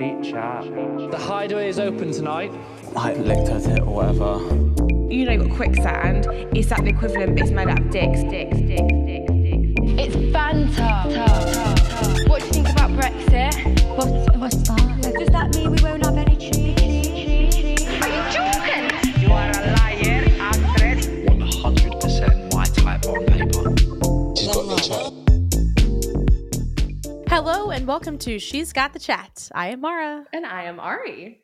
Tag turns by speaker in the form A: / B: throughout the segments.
A: Got chat.
B: The hideaway is open tonight.
A: I licked her tit or whatever.
C: you know, you've got quicksand. It's like the equivalent, but it's made out of dicks, dicks, dicks, dicks, dicks. It's banter. What do you think about Brexit? What's, what's that? Does that mean we won't
D: welcome to She's Got the Chat. I am Maura.
E: And I am Ari.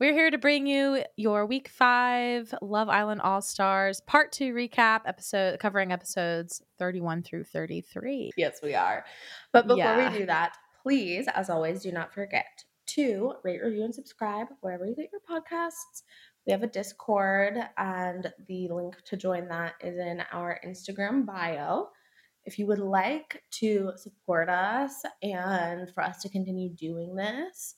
D: We're here to bring you your week five Love Island All Stars part two recap episode covering episodes 31 through 33.
E: Yes, we are. But before
D: Yeah.
E: we do that, please, as always, do not forget to rate, review, and subscribe wherever you get your podcasts. We have a Discord, and the link to join that is in our Instagram bio. If you would like to support us and for us to continue doing this,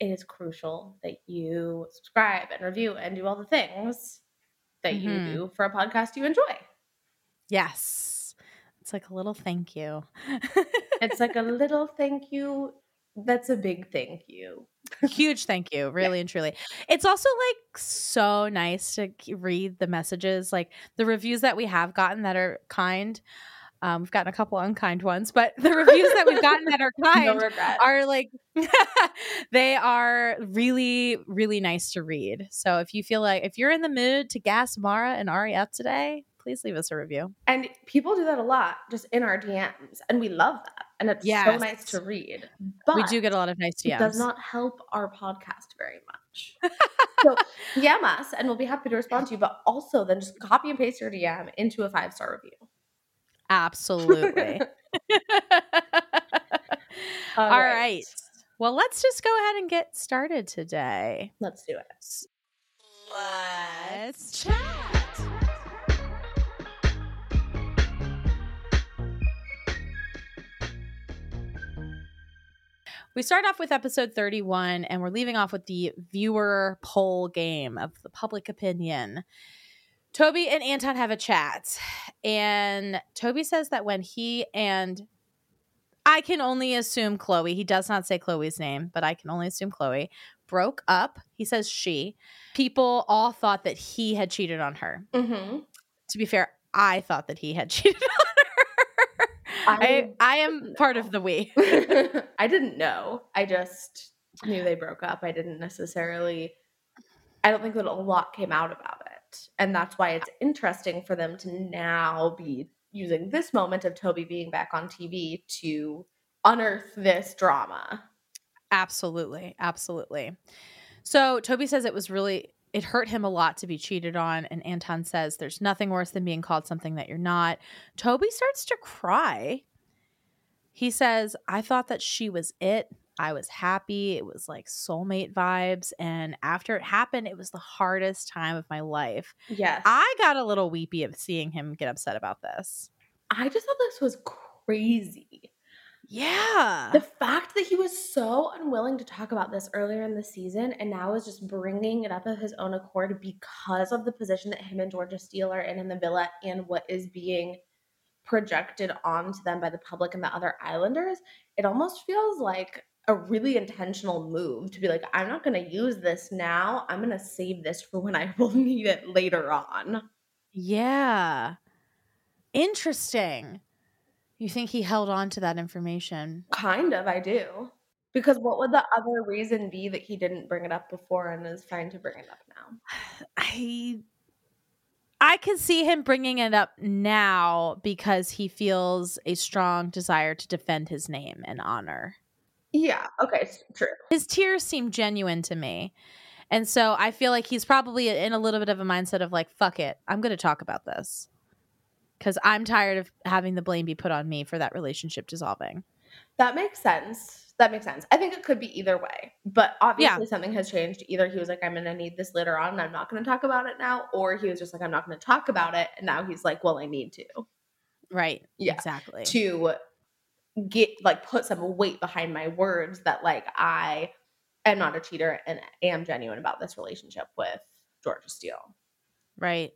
E: it is crucial that you subscribe and review and do all the things that
D: Mhm.
E: you do for a podcast you enjoy.
D: Yes. It's like a little thank you.
E: It's like a little thank you. That's a big thank you.
D: Huge thank you, really and truly. It's also like so nice to read the messages, like the reviews that we have gotten that are kind. Um, we've gotten a couple unkind ones, but the reviews that we've gotten that are kind
E: regret.
D: are like they are really really nice to read so if you feel like if you're in the mood to gas Maura and ari up today please leave us a review
E: And people do that a lot just in our DMs, and we love that. And it's so nice to read. But
D: we do get a lot of nice
E: it
D: dms
E: does not help our podcast very much. so DM us, and we'll be happy to respond to you. But also, then just copy and paste your DM into a five star review.
D: Absolutely all right. well let's just go ahead and get started today
E: Let's do it.
D: let's chat We start off with episode 31, and we're leaving off with the viewer poll game of the public opinion. Toby and Anton have a chat, and Toby says that when he and I can only assume Chloe, he does not say Chloe's name, but I can only assume Chloe, broke up. He says she. People all thought that he had cheated on her.
E: Mm-hmm.
D: To be fair, I thought that he had cheated on her. I, I am part of the we.
E: I didn't know. I just knew they broke up. I didn't necessarily. I don't think that a lot came out about and that's why it's interesting for them to now be using this moment of Toby being back on TV to unearth this drama.
D: Absolutely. Absolutely. So Toby says it was really, it hurt him a lot to be cheated on. And Anton says there's nothing worse than being called something that you're not. Toby starts to cry. He says, I thought that she was it. I was happy. It was like soulmate vibes. And after it happened, it was the hardest time of my life.
E: Yes.
D: I got a little weepy of seeing him get upset about this.
E: I just thought this was crazy.
D: Yeah.
E: The fact that he was so unwilling to talk about this earlier in the season and now is just bringing it up of his own accord because of the position that him and Georgia Steele are in in the villa and what is being projected onto them by the public and the other islanders, it almost feels like a really intentional move to be like, I'm not going to use this now. I'm going to save this for when I will need it later on.
D: Yeah. Interesting. You think he held on to that information?
E: Kind of, I do. Because what would the other reason be that he didn't bring it up before and is trying to bring it up now?
D: I I can see him bringing it up now because he feels a strong desire to defend his name and honor.
E: Yeah, okay, true.
D: His tears seem genuine to me. And so I feel like he's probably in a little bit of a mindset of like, fuck it, I'm going to talk about this. Because I'm tired of having the blame be put on me for that relationship dissolving.
E: That makes sense. That makes sense. I think it could be either way. But obviously something has changed. Either he was like, I'm gonna need this later on and I'm not gonna talk about it now, or he was just like, I'm not gonna talk about it, and now he's like, Well, I need to.
D: Right.
E: Yeah.
D: Exactly.
E: To get like put some weight behind my words that like I am not a cheater and am genuine about this relationship with Georgia Steele.
D: Right.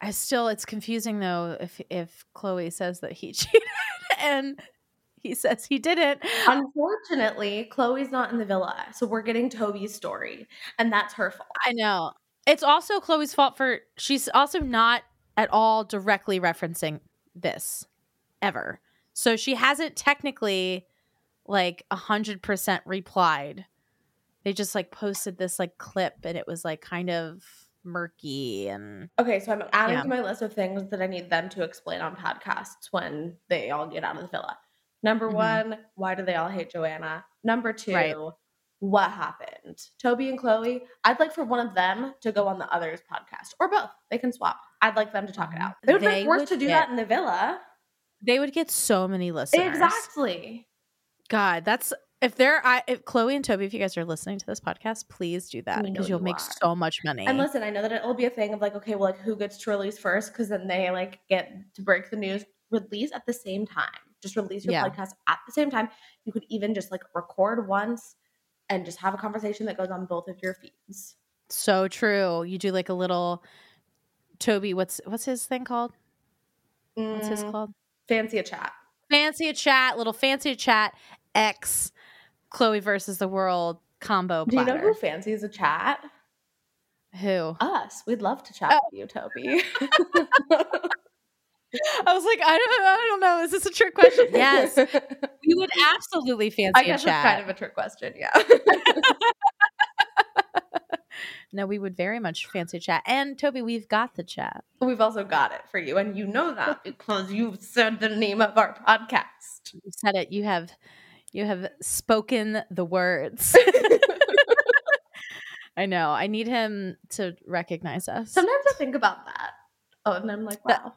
D: I still it's confusing though if if Chloe says that he cheated and he says he didn't.
E: Unfortunately, Chloe's not in the villa, so we're getting Toby's story, and that's her fault.
D: I know. It's also Chloe's fault for she's also not at all directly referencing this ever. So she hasn't technically like a hundred percent replied. They just like posted this like clip and it was like kind of murky and
E: Okay, so I'm adding
D: Yeah.
E: to my list of things that I need them to explain on podcasts when they all get out of the villa. Number
D: Mhm.
E: one, why do they all hate Joanna? Number two,
D: Right.
E: what happened? Toby and Chloe, I'd like for one of them to go on the other's podcast or both. They can swap. I'd like them to talk it out. They would be forced to do that in the villa.
D: They would get so many listeners.
E: Exactly.
D: God, that's if they're I if Chloe and Toby, if you guys are listening to this podcast, please do that because you'll
E: you
D: make
E: are.
D: so much money.
E: And listen, I know that it'll be a thing of like, okay, well, like who gets to release first? Because then they like get to break the news, release at the same time. Just release your
D: Yeah.
E: podcast at the same time. You could even just like record once and just have a conversation that goes on both of your feeds.
D: So true. You do like a little Toby, what's what's his thing called? What's his
E: Mm,
D: called?
E: Fancy a chat.
D: Fancy a chat, little fancy a chat X Chloe versus the world combo
E: Do you know who fancies a chat?
D: who?
E: Us. We'd love to chat
D: Oh.
E: with you, Toby.
D: I was like, I don't I don't know. Is this a trick question? Yes. we would absolutely fancy
E: I
D: a
E: guess
D: chat.
E: it's kind of a trick question. Yeah.
D: no, we would very much fancy chat. And Toby, we've got the chat.
E: We've also got it for you. And you know that because you've said the name of our podcast.
D: You said it. You have you have spoken the words. I know. I need him to recognize us.
E: Sometimes I think about that. Oh, and I'm like, wow.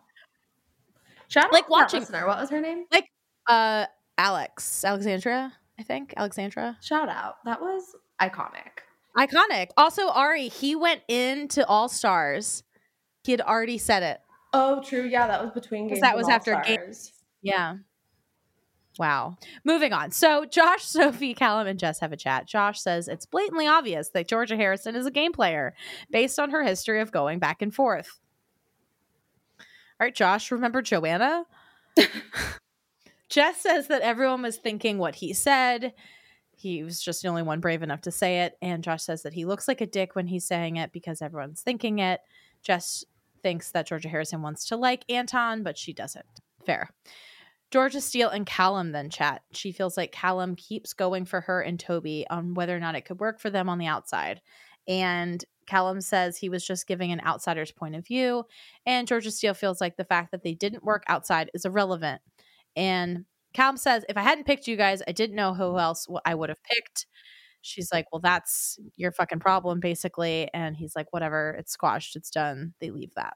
E: Shout out
D: Like watching-
E: listener. What was her name?
D: Like uh Alex, Alexandra, I think. Alexandra.
E: Shout out. That was iconic.
D: Iconic. Also Ari, he went into All Stars. He had already said it.
E: Oh, true. Yeah, that was between games.
D: that was after
E: All-Stars.
D: games. Yeah. Wow. Moving on. So Josh, Sophie, Callum, and Jess have a chat. Josh says it's blatantly obvious that Georgia Harrison is a game player based on her history of going back and forth. All right, Josh, remember Joanna? Jess says that everyone was thinking what he said. He was just the only one brave enough to say it. And Josh says that he looks like a dick when he's saying it because everyone's thinking it. Jess thinks that Georgia Harrison wants to like Anton, but she doesn't. Fair. Georgia Steele and Callum then chat. She feels like Callum keeps going for her and Toby on whether or not it could work for them on the outside. And Callum says he was just giving an outsider's point of view. And Georgia Steele feels like the fact that they didn't work outside is irrelevant. And Callum says, if I hadn't picked you guys, I didn't know who else I would have picked. She's like, well, that's your fucking problem, basically. And he's like, whatever, it's squashed, it's done. They leave that.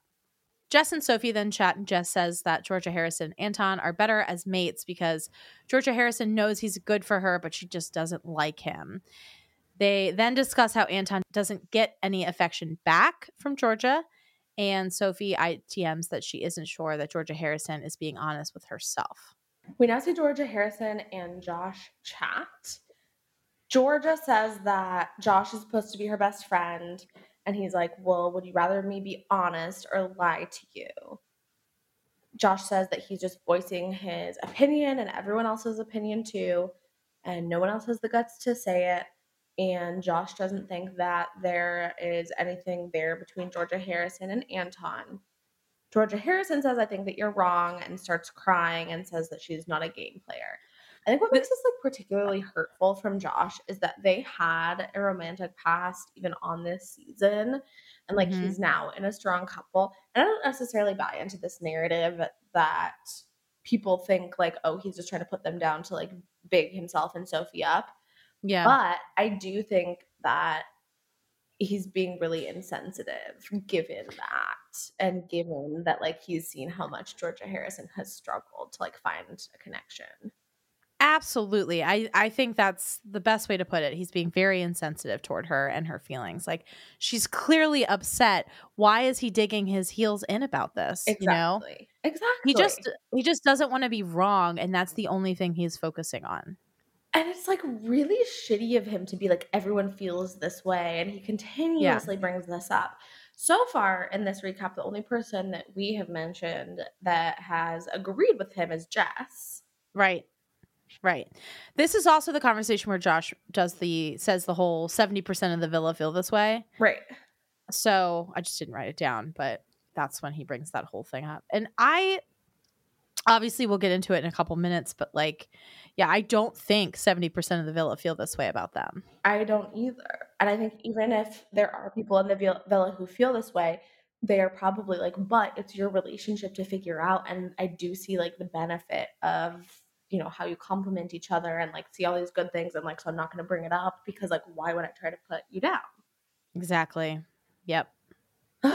D: Jess and Sophie then chat, and Jess says that Georgia Harrison and Anton are better as mates because Georgia Harrison knows he's good for her, but she just doesn't like him. They then discuss how Anton doesn't get any affection back from Georgia, and Sophie ITMs that she isn't sure that Georgia Harrison is being honest with herself.
E: We now see Georgia Harrison and Josh chat. Georgia says that Josh is supposed to be her best friend, and he's like, Well, would you rather me be honest or lie to you? Josh says that he's just voicing his opinion and everyone else's opinion too, and no one else has the guts to say it. And Josh doesn't think that there is anything there between Georgia Harrison and Anton. Georgia Harrison says, I think that you're wrong, and starts crying and says that she's not a game player. I think what makes this like particularly hurtful from Josh is that they had a romantic past even on this season. And like
D: Mhm.
E: he's now in a strong couple. And I don't necessarily buy into this narrative that people think like, oh, he's just trying to put them down to like big himself and Sophie up.
D: Yeah.
E: But I do think that he's being really insensitive given that and given that like he's seen how much Georgia Harrison has struggled to like find a connection.
D: Absolutely. I, I think that's the best way to put it. He's being very insensitive toward her and her feelings. Like she's clearly upset. Why is he digging his heels in about this? You know?
E: Exactly. Exactly.
D: He just he just doesn't want to be wrong and that's the only thing he's focusing on.
E: and it's like really shitty of him to be like everyone feels this way and he continuously brings this up. So far in this recap the only person that we have mentioned that has agreed with him is Jess.
D: Right. Right. This is also the conversation where Josh does the says the whole 70% of the villa feel this way.
E: Right.
D: So I just didn't write it down, but that's when he brings that whole thing up. And I obviously we'll get into it in a couple minutes, but like, yeah, I don't think 70% of the villa feel this way about them.
E: I don't either. And I think even if there are people in the villa who feel this way, they are probably like, but it's your relationship to figure out. And I do see like the benefit of, you know, how you compliment each other and like see all these good things. And like, so I'm not going to bring it up because like, why would I try to put you down?
D: Exactly. Yep.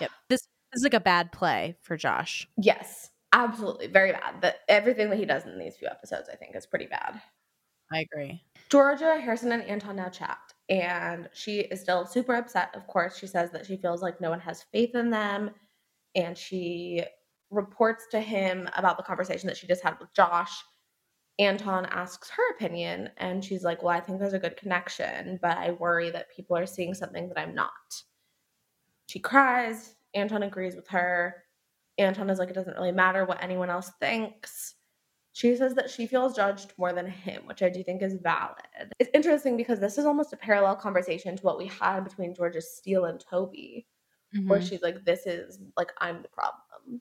D: Yep. This, this is like a bad play for Josh.
E: Yes, absolutely. Very bad. That everything that he does in these few episodes, I think, is pretty bad.
D: I agree.
E: Georgia, Harrison, and Anton now chat, and she is still super upset. Of course, she says that she feels like no one has faith in them, and she reports to him about the conversation that she just had with Josh. Anton asks her opinion, and she's like, Well, I think there's a good connection, but I worry that people are seeing something that I'm not. She cries. Anton agrees with her. Anton is like, It doesn't really matter what anyone else thinks. She says that she feels judged more than him, which I do think is valid. It's interesting because this is almost a parallel conversation to what we had between Georgia Steele and Toby, where
D: Mhm.
E: she's like, This is like, I'm the problem.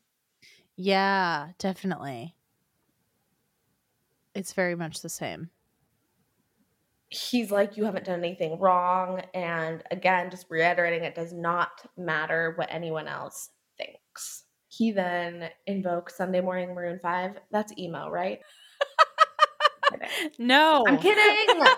D: Yeah, definitely. It's very much the same.
E: He's like, You haven't done anything wrong. And again, just reiterating, it does not matter what anyone else thinks. He then invokes Sunday Morning Maroon 5. That's emo, right?
D: No.
E: I'm kidding.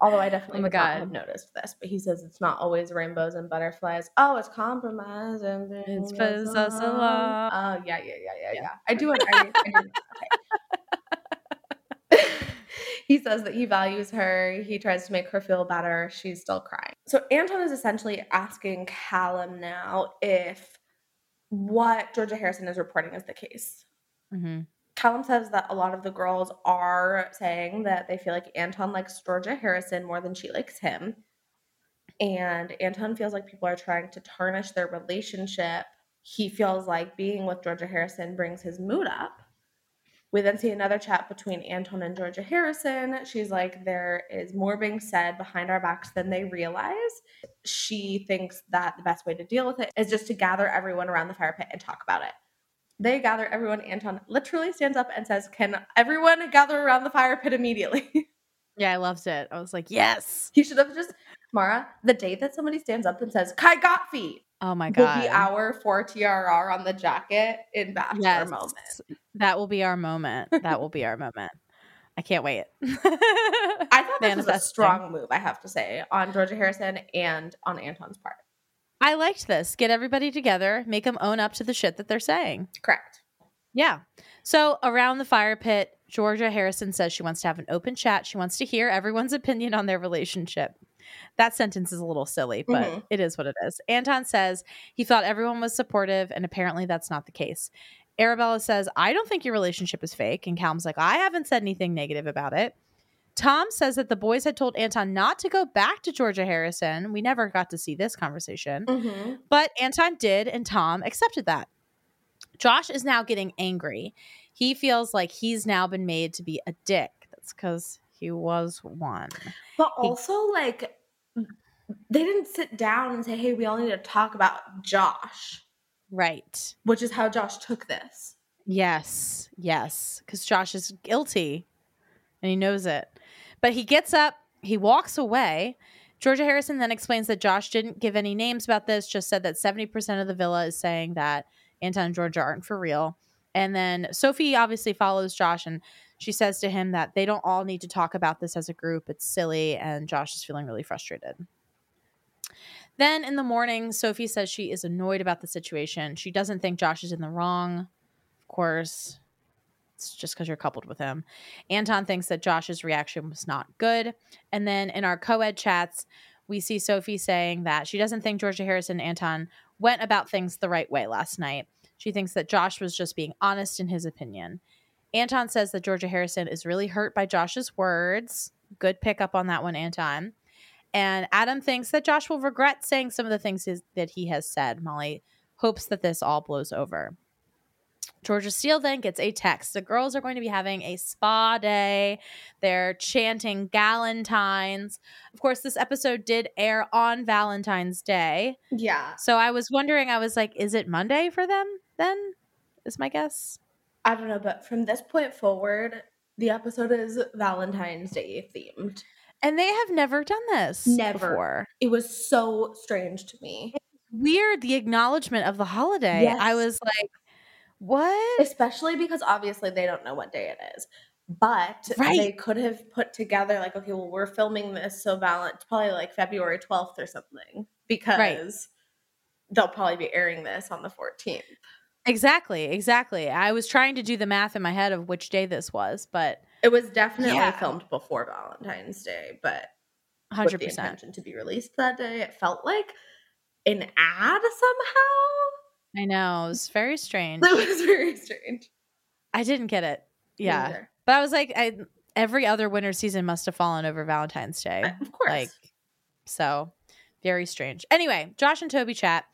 E: Although I definitely
D: Oh my
E: would not
D: God.
E: have noticed this, but he says it's not always rainbows and butterflies. Oh, it's compromise and
D: It's
E: brings
D: fizz us along.
E: Oh yeah, yeah, yeah, yeah, yeah. I do. I, I, I do okay. He says that he values her. He tries to make her feel better. She's still crying. So Anton is essentially asking Callum now if what Georgia Harrison is reporting is the case.
D: hmm
E: Callum says that a lot of the girls are saying that they feel like Anton likes Georgia Harrison more than she likes him. And Anton feels like people are trying to tarnish their relationship. He feels like being with Georgia Harrison brings his mood up. We then see another chat between Anton and Georgia Harrison. She's like, there is more being said behind our backs than they realize. She thinks that the best way to deal with it is just to gather everyone around the fire pit and talk about it. They gather everyone. Anton literally stands up and says, Can everyone gather around the fire pit immediately?
D: Yeah, I loved it. I was like, yes.
E: he should have just, Maura, the day that somebody stands up and says, Kai got feet,
D: Oh my god!
E: will be our four TRR on the jacket in Bachelor
D: Yes.
E: moment.
D: That will be our moment. That will be our moment. I can't wait.
E: I thought this was a strong move, I have to say, on Georgia Harrison and on Anton's part.
D: I liked this. Get everybody together, make them own up to the shit that they're saying.
E: Correct.
D: Yeah. So around the fire pit, Georgia Harrison says she wants to have an open chat. She wants to hear everyone's opinion on their relationship. That sentence is a little silly, but
E: Mhm.
D: it is what it is. Anton says he thought everyone was supportive, and apparently that's not the case. Arabella says, I don't think your relationship is fake. And Callum's like, I haven't said anything negative about it. Tom says that the boys had told Anton not to go back to Georgia Harrison. We never got to see this conversation.
E: Mm-hmm.
D: But Anton did, and Tom accepted that. Josh is now getting angry. He feels like he's now been made to be a dick. That's because he was one.
E: But
D: He-
E: also, like, they didn't sit down and say, hey, we all need to talk about Josh,
D: Right.
E: which is how Josh took this.
D: Yes. Yes. Because Josh is guilty and he knows it. But he gets up, he walks away. Georgia Harrison then explains that Josh didn't give any names about this, just said that 70% of the villa is saying that Anton and Georgia aren't for real. And then Sophie obviously follows Josh and she says to him that they don't all need to talk about this as a group. It's silly. And Josh is feeling really frustrated. Then in the morning, Sophie says she is annoyed about the situation. She doesn't think Josh is in the wrong. Of course, it's just because you're coupled with him. Anton thinks that Josh's reaction was not good. And then in our co ed chats, we see Sophie saying that she doesn't think Georgia Harrison and Anton went about things the right way last night. She thinks that Josh was just being honest in his opinion. Anton says that Georgia Harrison is really hurt by Josh's words. Good pickup on that one, Anton. And Adam thinks that Josh will regret saying some of the things his, that he has said. Molly hopes that this all blows over. Georgia Steele then gets a text. The girls are going to be having a spa day. They're chanting Galentines. Of course, this episode did air on Valentine's Day.
E: Yeah.
D: So I was wondering, I was like, is it Monday for them then? Is my guess.
E: I don't know, but from this point forward, the episode is Valentine's Day themed.
D: And they have never done this
E: Never.
D: before.
E: It was so strange to me.
D: Weird, the acknowledgement of the holiday. I was like, what?
E: Especially because obviously they don't know what day it is. But
D: Right.
E: they could have put together like, okay, well, we're filming this so Valent it's probably like February 12th or something. Because they'll probably be airing this on the 14th.
D: Exactly, exactly. I was trying to do the math in my head of which day this was, but
E: It was definitely
D: Yeah.
E: filmed before Valentine's Day, but with
D: 100%.
E: the intention to be released that day. It felt like an ad somehow.
D: I know. It was very strange.
E: It was very strange.
D: I didn't get it. Yeah. But I was like, I every other winter season must have fallen over Valentine's Day.
E: Of course.
D: Like, so very strange. Anyway, Josh and Toby chat.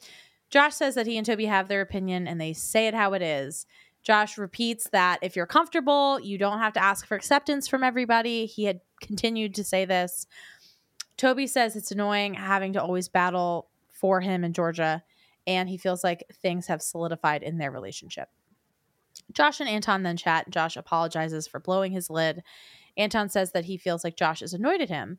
D: Josh says that he and Toby have their opinion and they say it how it is. Josh repeats that if you're comfortable, you don't have to ask for acceptance from everybody. He had continued to say this. Toby says it's annoying having to always battle for him in Georgia, and he feels like things have solidified in their relationship. Josh and Anton then chat. Josh apologizes for blowing his lid. Anton says that he feels like Josh is annoyed at him.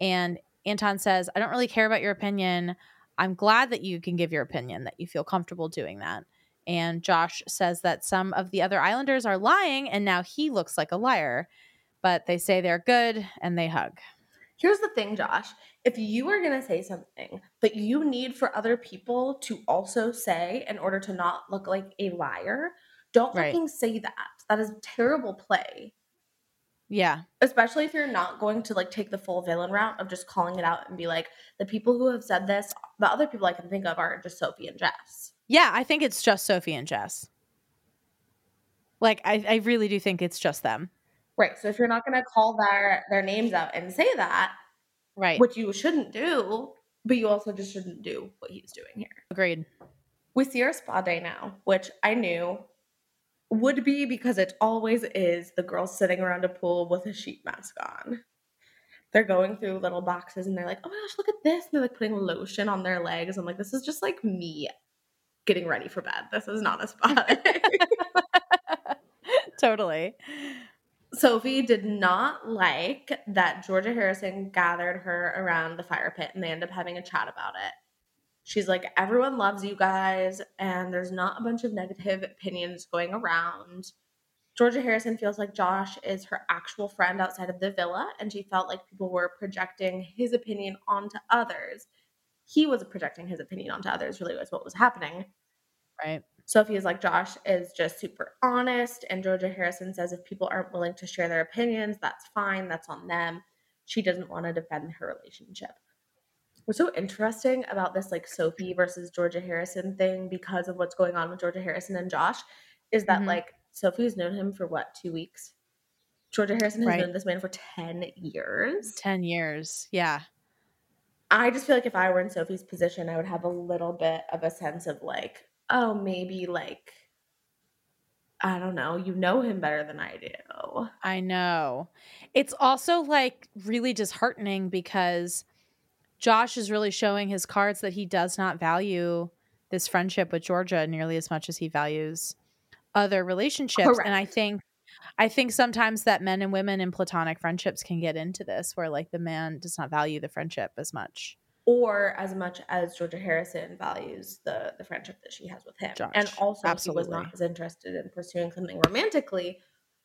D: And Anton says, I don't really care about your opinion. I'm glad that you can give your opinion, that you feel comfortable doing that. And Josh says that some of the other Islanders are lying and now he looks like a liar. But they say they're good and they hug.
E: Here's the thing, Josh. If you are going to say something that you need for other people to also say in order to not look like a liar, don't
D: Right.
E: fucking say that. That is terrible play.
D: Yeah.
E: Especially if you're not going to like take the full villain route of just calling it out and be like, the people who have said this, the other people I can think of are just Sophie and Jess.
D: Yeah, I think it's just Sophie and Jess. Like, I, I really do think it's just them.
E: Right. So if you're not going to call their their names out and say that,
D: Right.
E: which you shouldn't do, but you also just shouldn't do what he's doing here.
D: Agreed.
E: We see our spa day now, which I knew would be because it always is the girls sitting around a pool with a sheet mask on. They're going through little boxes and they're like, oh my gosh, look at this. And they're like putting lotion on their legs. I'm like, this is just like me getting ready for bed. This is not a spa
D: totally.
E: Sophie did not like that Georgia Harrison gathered her around the fire pit and they end up having a chat about it. She's like, everyone loves you guys, and there's not a bunch of negative opinions going around. Georgia Harrison feels like Josh is her actual friend outside of the villa, and she felt like people were projecting his opinion onto others. he was projecting his opinion onto others, really was what was happening.
D: Right.
E: Sophie is like, Josh is just super honest. And Georgia Harrison says if people aren't willing to share their opinions, that's fine. That's on them. She doesn't want to defend her relationship. What's so interesting about this, like Sophie versus Georgia Harrison thing, because of what's going on with Georgia Harrison and Josh, is that
D: Mhm.
E: like Sophie's known him for what, two weeks? Georgia Harrison has
D: Right.
E: known this man for 10 years.
D: 10 years. Yeah.
E: I just feel like if I were in Sophie's position, I would have a little bit of a sense of like, oh, maybe like, I don't know, you know him better than I do.
D: I know. It's also like really disheartening because Josh is really showing his cards that he does not value this friendship with Georgia nearly as much as he values other relationships. And I think I think sometimes that men and women in platonic friendships can get into this where like the man does not value the friendship as much.
E: Or as much as Georgia Harrison values the the friendship that she has with him. And
D: Josh,
E: also he was not as interested in pursuing something romantically.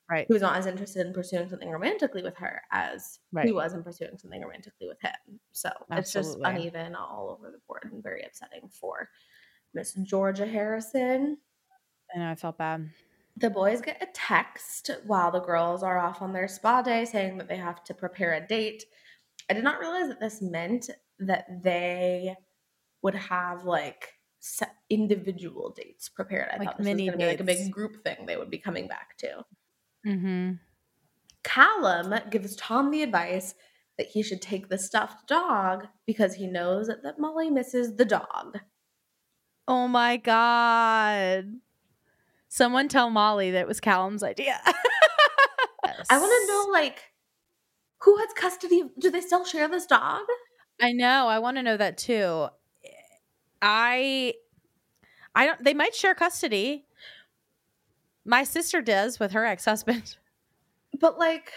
D: Right.
E: Was not as interested in pursuing something romantically with her as he was in pursuing something romantically with him. So it's just uneven all over the board and very upsetting for Miss Georgia Harrison.
D: I know I felt bad.
E: The boys get a text while the girls are off on their spa day saying that they have to prepare a date. I did not realize that this meant that they would have like individual dates prepared. I
D: Like
E: thought this was going to be like a big group thing they would be coming back to.
D: Mm-hmm.
E: Callum gives Tom the advice that he should take the stuffed dog because he knows that Molly misses the dog.
D: Oh my god. Someone tell Molly that it was Callum's idea.
E: I want to know like who has custody do they still share this dog?
D: I know. I want to know that too. I I don't they might share custody. My sister does with her ex-husband.
E: But like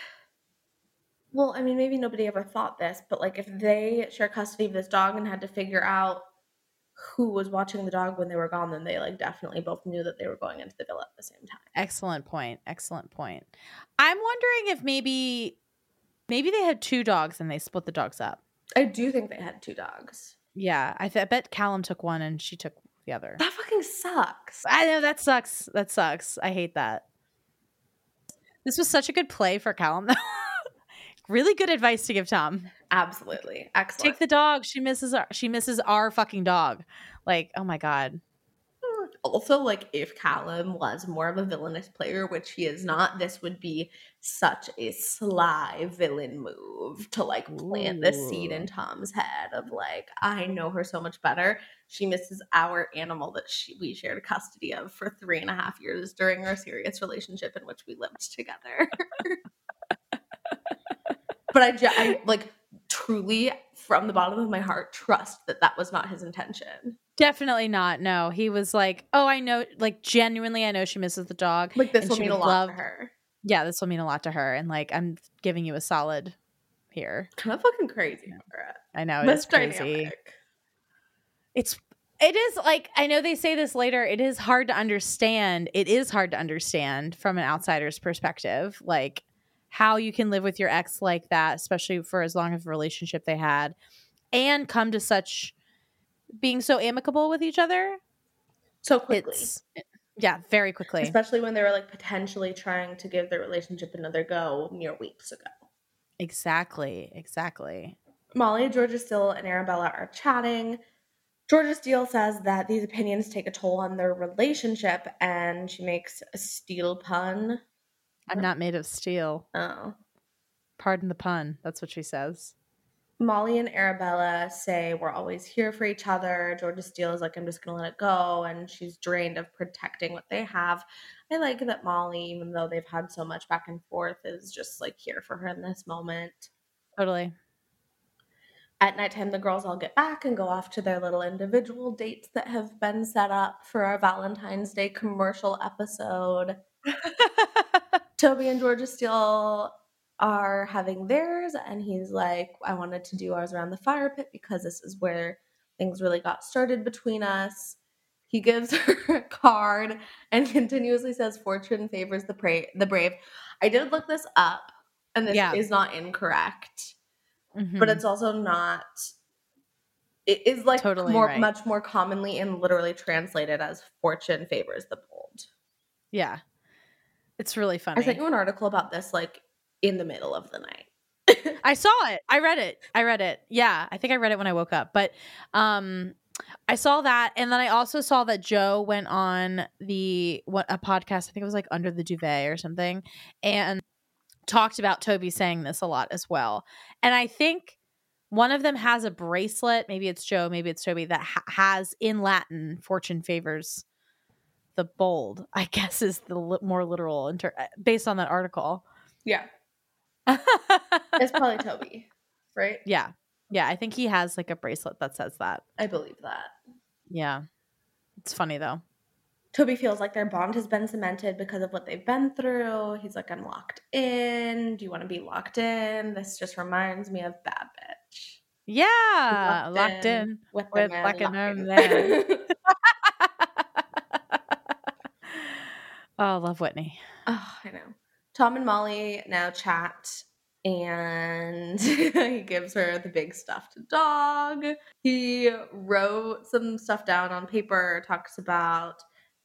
E: well, I mean maybe nobody ever thought this, but like if they share custody of this dog and had to figure out who was watching the dog when they were gone, then they like definitely both knew that they were going into the villa at the same time.
D: Excellent point. Excellent point. I'm wondering if maybe maybe they had two dogs and they split the dogs up.
E: I do think they had two dogs.
D: Yeah, I, th- I bet Callum took one and she took the other.
E: That fucking sucks.
D: I know that sucks. That sucks. I hate that. This was such a good play for Callum. really good advice to give Tom.
E: Absolutely. Excellent.
D: Take the dog. She misses our she misses our fucking dog. Like, oh my god.
E: Also like if Callum was more of a villainous player, which he is not, this would be such a sly villain move to like plant the seed in Tom's head of like, I know her so much better. She misses our animal that she, we shared custody of for three and a half years during our serious relationship in which we lived together. but I, I like truly from the bottom of my heart trust that that was not his intention.
D: Definitely not. No. He was like, "Oh, I know like genuinely I know she misses the dog."
E: Like this will mean a lot
D: love-
E: to her.
D: Yeah, this will mean a lot to her and like I'm giving you a solid here.
E: Kind of fucking crazy.
D: I know it
E: That's
D: crazy. It's it is like I know they say this later. It is hard to understand. It is hard to understand from an outsider's perspective, like how you can live with your ex like that, especially for as long of a relationship they had, and come to such being so amicable with each other.
E: So quickly.
D: It's yeah, very quickly.
E: Especially when they were like potentially trying to give their relationship another go mere weeks ago.
D: Exactly, exactly.
E: Molly, Georgia Steele, and Arabella are chatting. Georgia Steele says that these opinions take a toll on their relationship, and she makes a steel pun.
D: I'm not made of steel.
E: Oh.
D: Pardon the pun. That's what she says.
E: Molly and Arabella say we're always here for each other. Georgia Steele is like, I'm just gonna let it go, and she's drained of protecting what they have. I like that Molly, even though they've had so much back and forth, is just like here for her in this moment.
D: Totally.
E: At nighttime, the girls all get back and go off to their little individual dates that have been set up for our Valentine's Day commercial episode. Toby and Georgia Steele are having theirs, and he's like, I wanted to do ours around the fire pit because this is where things really got started between us. He gives her a card and continuously says, Fortune favors the, pra- the brave. I did look this up, and this
D: Yeah.
E: is not incorrect,
D: Mhm.
E: but it's also not it is like
D: Totally
E: more
D: right.
E: much more commonly and literally translated as fortune favors the bold.
D: Yeah. It's really funny.
E: I sent you an article about this like in the middle of the night.
D: I saw it. I read it. I read it. Yeah, I think I read it when I woke up. But um I saw that and then I also saw that Joe went on the what a podcast, I think it was like Under the Duvet or something, and talked about Toby saying this a lot as well. And I think one of them has a bracelet, maybe it's Joe, maybe it's Toby that ha- has in Latin fortune favors the bold. I guess is the li- more literal inter- based on that article.
E: Yeah. It's probably Toby, right?
D: Yeah. Yeah, I think he has like a bracelet that says that.
E: I believe that.
D: Yeah. It's funny though.
E: Toby feels like their bond has been cemented because of what they've been through. He's like, I'm locked in. Do you want to be locked in? This just reminds me of Bad Bitch.
D: Yeah. Locked, in,
E: with,
D: with
E: the man
D: like an man. oh, love Whitney.
E: Oh, I know. Tom and Molly now chat and he gives her the big stuffed dog. He wrote some stuff down on paper, talks about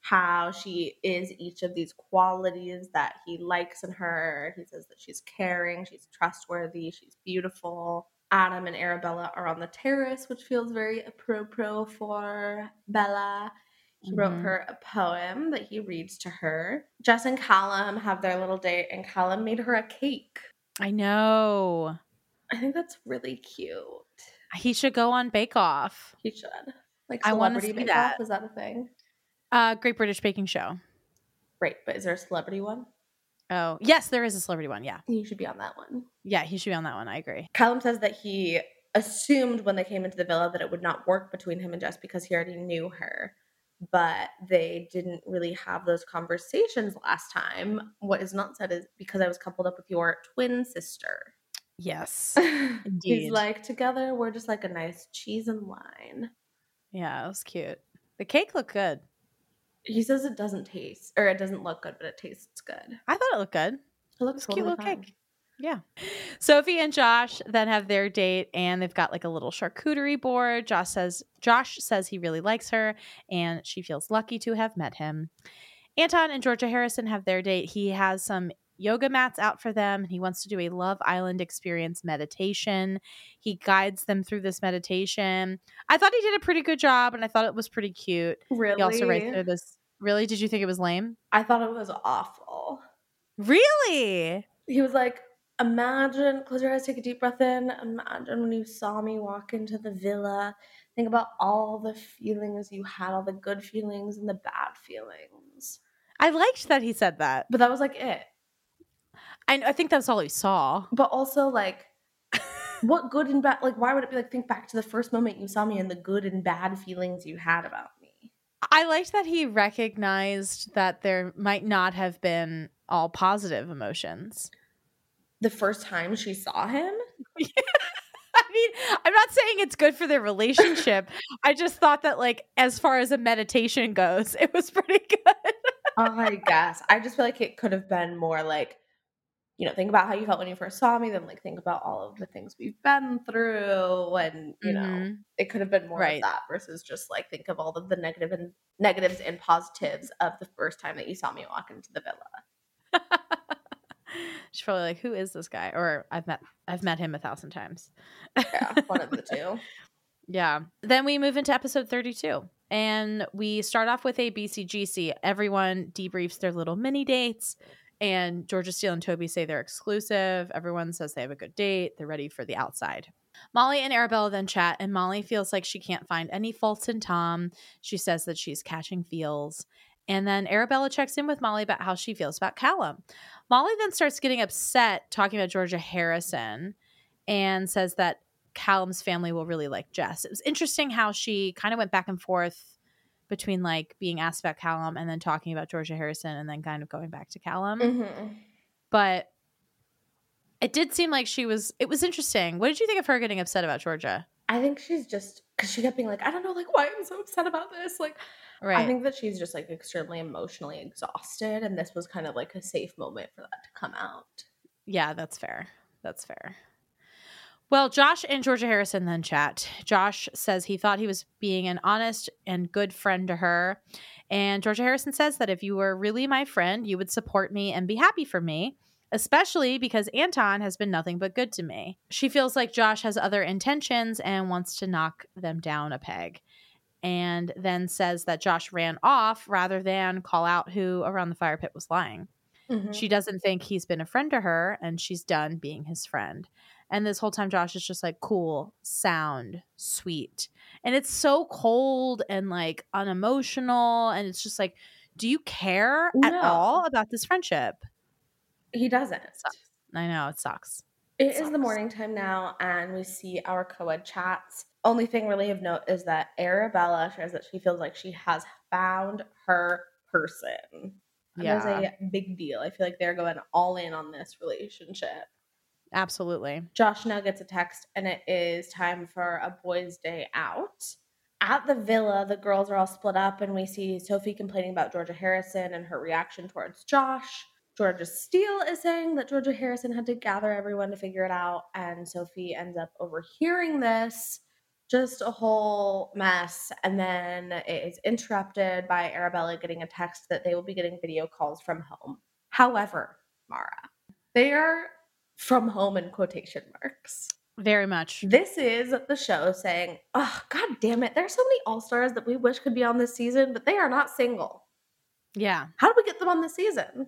E: how she is each of these qualities that he likes in her. He says that she's caring, she's trustworthy, she's beautiful. Adam and Arabella are on the terrace, which feels very apropos for Bella. He wrote her a poem that he reads to her. Jess and Callum have their little date, and Callum made her a cake.
D: I know.
E: I think that's really cute.
D: He should go on Bake Off.
E: He should. Like
D: I wanna
E: celebrity
D: see
E: bake off,
D: that.
E: is that a thing?
D: Uh Great British Baking Show.
E: Right, but is there a celebrity one?
D: Oh, yes, there is a celebrity one. Yeah.
E: he should be on that one.
D: Yeah, he should be on that one. I agree.
E: Callum says that he assumed when they came into the villa that it would not work between him and Jess because he already knew her. But they didn't really have those conversations last time. What is not said is because I was coupled up with your twin sister.
D: Yes.
E: He's like, together we're just like a nice cheese and wine.
D: Yeah, it was cute. The cake looked good.
E: He says it doesn't taste, or it doesn't look good, but it tastes good.
D: I thought it looked good.
E: It looks
D: a cute little cake. Yeah. Sophie and Josh then have their date and they've got like a little charcuterie board. Josh says Josh says he really likes her and she feels lucky to have met him. Anton and Georgia Harrison have their date. He has some yoga mats out for them. He wants to do a Love Island experience meditation. He guides them through this meditation. I thought he did a pretty good job and I thought it was pretty cute.
E: Really?
D: He also writes there this Really? Did you think it was lame?
E: I thought it was awful.
D: Really?
E: He was like, Imagine, close your eyes, take a deep breath in. Imagine when you saw me walk into the villa. Think about all the feelings you had, all the good feelings and the bad feelings.
D: I liked that he said that.
E: But that was like it.
D: I, I think that's all he saw.
E: But also, like, what good and bad, like, why would it be like, think back to the first moment you saw me and the good and bad feelings you had about me?
D: I liked that he recognized that there might not have been all positive emotions.
E: The first time she saw him?
D: I mean, I'm not saying it's good for their relationship. I just thought that, like, as far as a meditation goes, it was pretty good.
E: Oh, I guess. I just feel like it could have been more like, you know, think about how you felt when you first saw me, then like think about all of the things we've been through and you know,
D: Mhm.
E: it could have been more
D: Right.
E: of that versus just like think of all of the negative and negatives and positives of the first time that you saw me walk into the villa.
D: She's probably like, "Who is this guy?" Or I've met I've met him a thousand times.
E: Yeah, one of the two.
D: Yeah. Then we move into episode 32 and we start off with a BCGC. Everyone debriefs their little mini dates and Georgia Steele and Toby say they're exclusive. Everyone says they have a good date. They're ready for the outside. Molly and Arabella then chat and Molly feels like she can't find any faults in Tom. She says that she's catching feels. And then Arabella checks in with Molly about how she feels about Callum. Molly then starts getting upset talking about Georgia Harrison and says that Callum's family will really like Jess. It was interesting how she kind of went back and forth between like being asked about Callum and then talking about Georgia Harrison and then kind of going back to Callum.
E: Mhm.
D: But it did seem like she was it was interesting. What did you think of her getting upset about Georgia?
E: I think she's just because she kept being like, I don't know, like why I'm so upset about this. Like,
D: Right.
E: I think that she's just like extremely emotionally exhausted, and this was kind of like a safe moment for that to come out.
D: Yeah, that's fair. That's fair. Well, Josh and Georgia Harrison then chat. Josh says he thought he was being an honest and good friend to her. And Georgia Harrison says that if you were really my friend, you would support me and be happy for me, especially because Anton has been nothing but good to me. She feels like Josh has other intentions and wants to knock them down a peg. And then says that Josh ran off rather than call out who around the fire pit was lying.
E: Mhm.
D: She doesn't think he's been a friend to her and she's done being his friend. And this whole time, Josh is just like cool, sound, sweet. And it's so cold and like unemotional. And it's just like, do you care at all about this friendship?
E: He doesn't.
D: I know it sucks.
E: It is the
D: Sucks.
E: morning time now, and we see our co-ed chats. Only thing really of note is that Arabella shares that she feels like she has found her person. That
D: Yeah.
E: is a big deal. I feel like they're going all in on this relationship.
D: Absolutely.
E: Josh now gets a text, and it is time for a boys' day out. At the villa, the girls are all split up, and we see Sophie complaining about Georgia Harrison and her reaction towards Josh. Georgia Steele is saying that Georgia Harrison had to gather everyone to figure it out, and Sophie ends up overhearing this. Just a whole mess. And then it is interrupted by Arabella getting a text that they will be getting video calls from home. However, Maura, they are from home in quotation marks.
D: Very much.
E: This is the show saying, oh, god damn it, There are so many all stars that we wish could be on this season, but they are not single.
D: Yeah.
E: How do we get them on this season?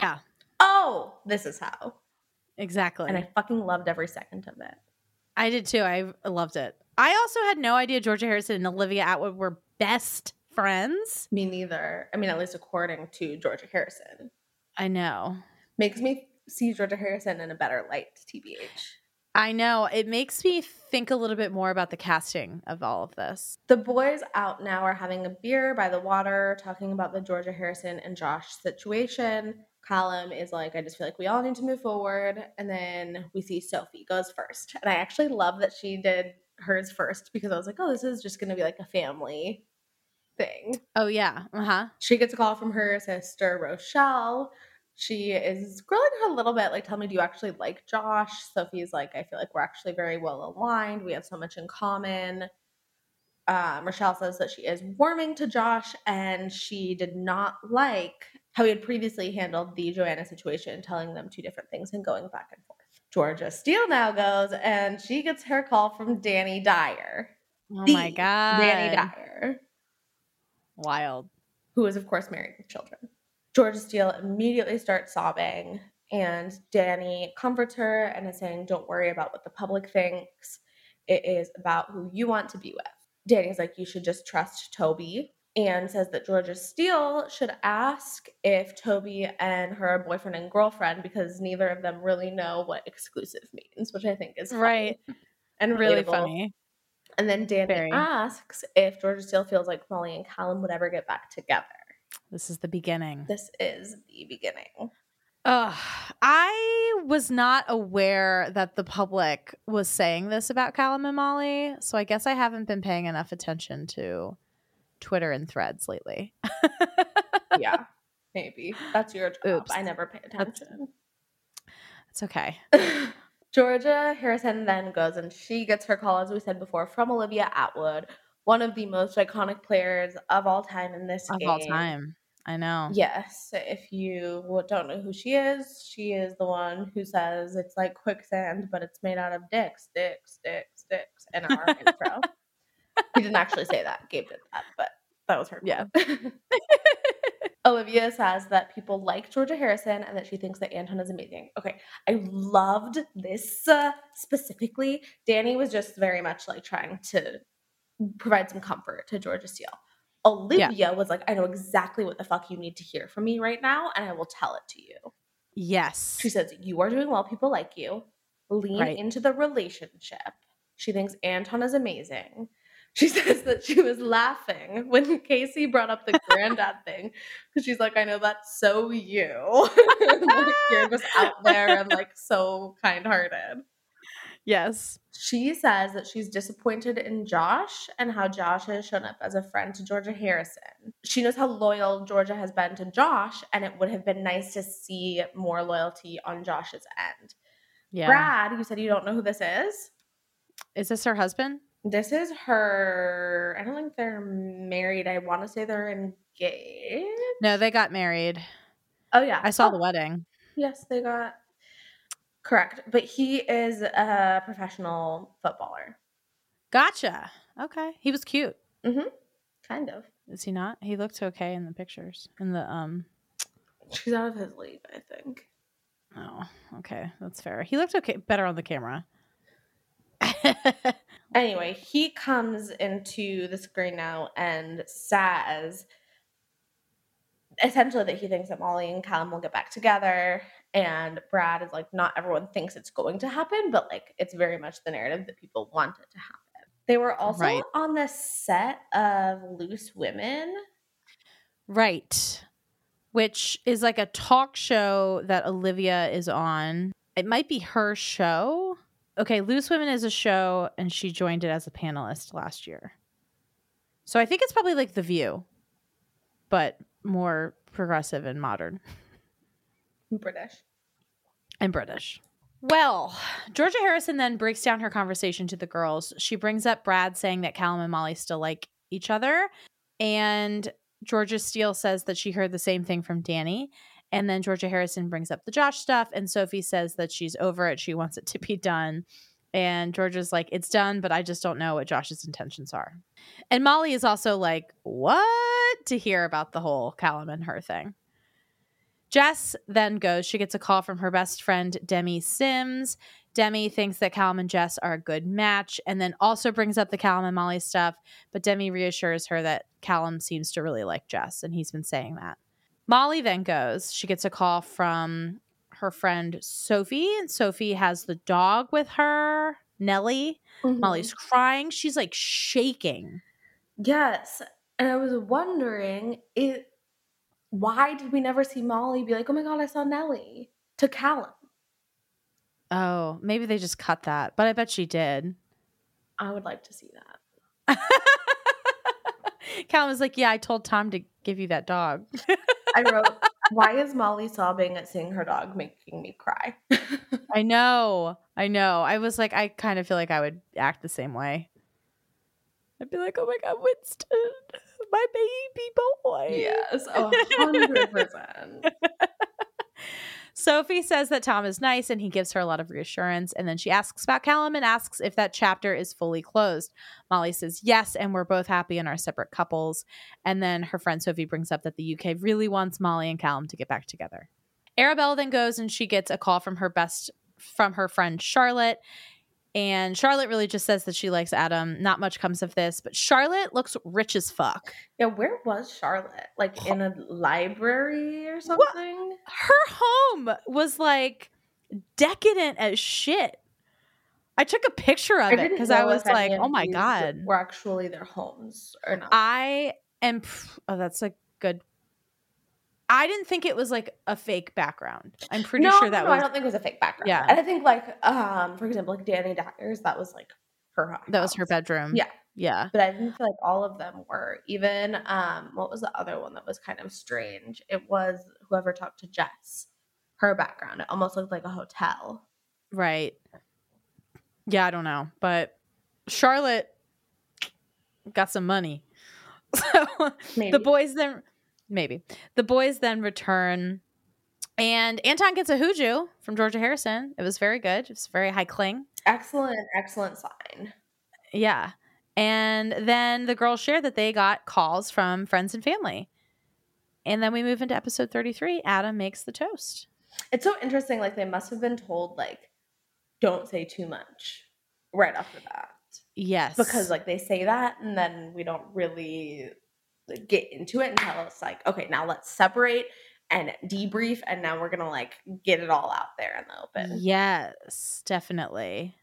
D: Yeah.
E: Oh, this is how.
D: Exactly.
E: And I fucking loved every second of it.
D: I did too. I loved it. I also had no idea Georgia Harrison and Olivia Attwood were best friends.
E: Me neither. I mean, at least according to Georgia Harrison.
D: I know.
E: Makes me see Georgia Harrison in a better light, TBH.
D: I know. It makes me think a little bit more about the casting of all of this.
E: The boys out now are having a beer by the water, talking about the Georgia Harrison and Josh situation. Callum is like, I just feel like we all need to move forward. And then we see Sophie goes first. And I actually love that she did hers first because I was like, oh, this is just going to be like a family thing.
D: Oh, yeah. Uh huh.
E: She gets a call from her sister, Rochelle. She is grilling her a little bit, like, tell me, do you actually like Josh? Sophie's like, I feel like we're actually very well aligned. We have so much in common. Um, Rochelle says that she is warming to Josh and she did not like how he had previously handled the Joanna situation, telling them two different things and going back and forth. Georgia Steele now goes and she gets her call from Dani Dyer.
D: Oh my God.
E: Dani Dyer
D: Wild.
E: who is of course married with children. Georgia Steele immediately starts sobbing, and Dani comforts her and is saying, Don't worry about what the public thinks. It is about who you want to be with. Dani's like, You should just trust Toby, and says that Georgia Steele should ask if Toby and her boyfriend and girlfriend, because neither of them really know what exclusive means, which I think is funny
D: Right.
E: and
D: Really
E: relatable.
D: funny.
E: And then Dani
D: Very.
E: asks if Georgia Steele feels like Molly and Callum would ever get back together.
D: This is the beginning.
E: This is the beginning.
D: Ugh, I was not aware that the public was saying this about Callum and Molly, so I guess I haven't been paying enough attention to Twitter and threads lately.
E: Yeah, maybe. That's your job.
D: Oops.
E: I never pay attention.
D: It's okay.
E: Georgia Harrison then goes and she gets her call, as we said before, from Olivia Attwood, one of the most iconic players of all time in this
D: Of
E: game.
D: all time. I know.
E: Yes, if you don't know who she is, she is the one who says it's like quicksand, but it's made out of dicks, dicks, dicks, dicks in our intro. He didn't actually say that. Gabe did that, but that was her.
D: Yeah.
E: Olivia says that people like Georgia Harrison and that she thinks that Anton is amazing. Okay, I loved this uh, specifically. Dani was just very much like trying to provide some comfort to Georgia Steele. Olivia was like, I know exactly what the fuck you need to hear from me right now, and I will tell it to you.
D: Yes.
E: She says, You are doing well, people like you. Lean
D: Right.
E: into the relationship. She thinks Anton is amazing. She says that she was laughing when Casey brought up the granddad thing because she's like, I know that's so you. like, you're just out there and like so kind hearted.
D: Yes.
E: She says that she's disappointed in Josh and how Josh has shown up as a friend to Georgia Harrison. She knows how loyal Georgia has been to Josh, and it would have been nice to see more loyalty on Josh's end.
D: Yeah.
E: Brad, you said you don't know who this is.
D: Is this her husband?
E: This is her. I don't think they're married. I want to say they're engaged.
D: No, they got married.
E: Oh yeah,
D: I saw
E: Oh,
D: the wedding.
E: Yes, they got correct. But he is a professional footballer.
D: Gotcha. Okay. He was cute.
E: Mm-hmm. Kind of.
D: Is he not? He looked okay in the pictures. In the um
E: She's out of his league, I think.
D: Oh, okay. That's fair. He looked okay better on the camera.
E: Anyway, he comes into the screen now and says essentially that he thinks that Molly and Callum will get back together. And Brad is like, not everyone thinks it's going to happen, but like it's very much the narrative that people want it to happen. They were also
D: Right.
E: on the set of Loose Women.
D: Right. Which is like a talk show that Olivia is on. It might be her show. Okay, Loose Women is a show and she joined it as a panelist last year. So I think it's probably like The View, but more progressive and modern
E: British.
D: and British. Well, Georgia Harrison then breaks down her conversation to the girls. She brings up Brad saying that Callum and Molly still like each other. And Georgia Steele says that she heard the same thing from Dani. And then Georgia Harrison brings up the Josh stuff. And Sophie says that she's over it. She wants it to be done. And Georgia's like, it's done, but I just don't know what Josh's intentions are. And Molly is also like, what? To hear about the whole Callum and her thing. Jess then goes, she gets a call from her best friend, Demi Sims. Demi thinks that Callum and Jess are a good match and then also brings up the Callum and Molly stuff. But Demi reassures her that Callum seems to really like Jess, and he's been saying that. Molly then goes, she gets a call from her friend Sophie, and Sophie has the dog with her, Nellie. Mm-hmm. Molly's crying. She's like shaking.
E: Yes. And I was wondering it why did we never see Molly be like, oh my god, I saw Nellie to Callum?
D: Oh, maybe they just cut that, but I bet she did.
E: I would like to see that.
D: Callum was like, Yeah, I told Tom to give you that dog.
E: I wrote, why is Molly sobbing at seeing her dog making me cry?
D: I know. I know. I was like, I kind of feel like I would act the same way. I'd be like, oh my God, Winston, my baby boy.
E: Yes, a hundred percent.
D: Sophie says that Tom is nice and he gives her a lot of reassurance. And then she asks about Callum and asks if that chapter is fully closed. Molly says yes, and we're both happy in our separate couples. And then her friend Sophie brings up that the UK really wants Molly and Callum to get back together. Arabella then goes and she gets a call from her best from her friend Charlotte. And Charlotte really just says that she likes Adam. Not much comes of this, but Charlotte looks rich as fuck.
E: Yeah, where was Charlotte? Like in a library or something?
D: Her home was like decadent as shit. I took a picture of it because I was like, oh my God.
E: Were actually their homes or not?
D: I am, oh, that's a good. I didn't think it was like a fake background. I'm pretty
E: no,
D: sure that
E: no,
D: was
E: I don't think it was a fake background.
D: Yeah.
E: and I think like, um, for example, like Dani Dyer's, that was like her. house.
D: that was her bedroom.
E: Yeah,
D: Yeah.
E: but I didn't feel like all of them were. Even um, what was the other one that was kind of strange? It was whoever talked to Jess. Her background. It almost looked like a hotel.
D: Right. Yeah, I don't know. But Charlotte got some money. So
E: Maybe.
D: the boys then Maybe. The boys then return and Anton gets a hooju from Georgia Harrison. It was very good. It was very high cling.
E: Excellent, excellent sign.
D: Yeah. And then the girls share that they got calls from friends and family. And then we move into episode 33. Adam makes the toast.
E: It's so interesting. Like they must have been told, like, don't say too much right off the bat.
D: Yes.
E: Because like they say that and then we don't really get into it until it's like, okay, now let's separate and debrief and now we're gonna like get it all out there in the open.
D: Yes, definitely.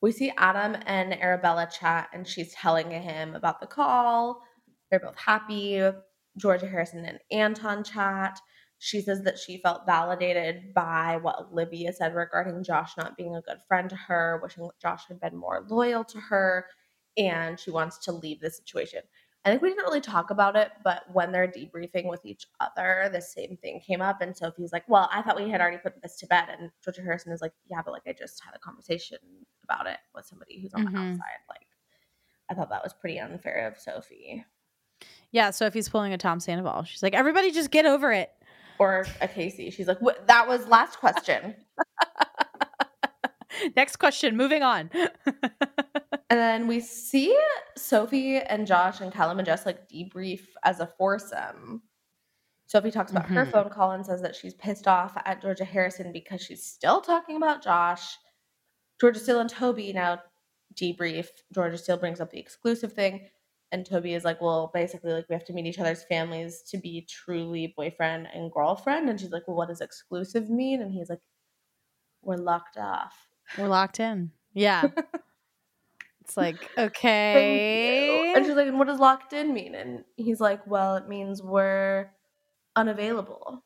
E: We see Adam and Arabella chat and she's telling him about the call. They're both happy. Georgia Harrison and Anton chat. She says that she felt validated by what Olivia said regarding Josh not being a good friend to her, wishing that Josh had been more loyal to her, and she wants to leave the situation. I think we didn't really talk about it, but when they're debriefing with each other, the same thing came up. And Sophie's like, Well, I thought we had already put this to bed. And Georgia Harrison is like, Yeah, but like I just had a conversation about it with somebody who's on
D: Mhm.
E: the outside. Like, I thought that was pretty unfair of Sophie.
D: Yeah, Sophie's pulling a Tom Sandoval. She's like, everybody just get over it.
E: Or a Casey. She's like, That was last question.
D: Next question, moving on.
E: And then we see Sophie and Josh and Callum and Jess like debrief as a foursome. Sophie talks about her
D: Mhm.
E: phone call and says that she's pissed off at Georgia Harrison because she's still talking about Josh. Georgia Steele and Toby now debrief. Georgia Steele brings up the exclusive thing. And Toby is like, well, basically, like, we have to meet each other's families to be truly boyfriend and girlfriend. And she's like, well, what does exclusive mean? And he's like, we're locked off.
D: We're locked in. Yeah. it's like, okay.
E: And she's like, what does locked in mean? And he's like, well, it means we're unavailable.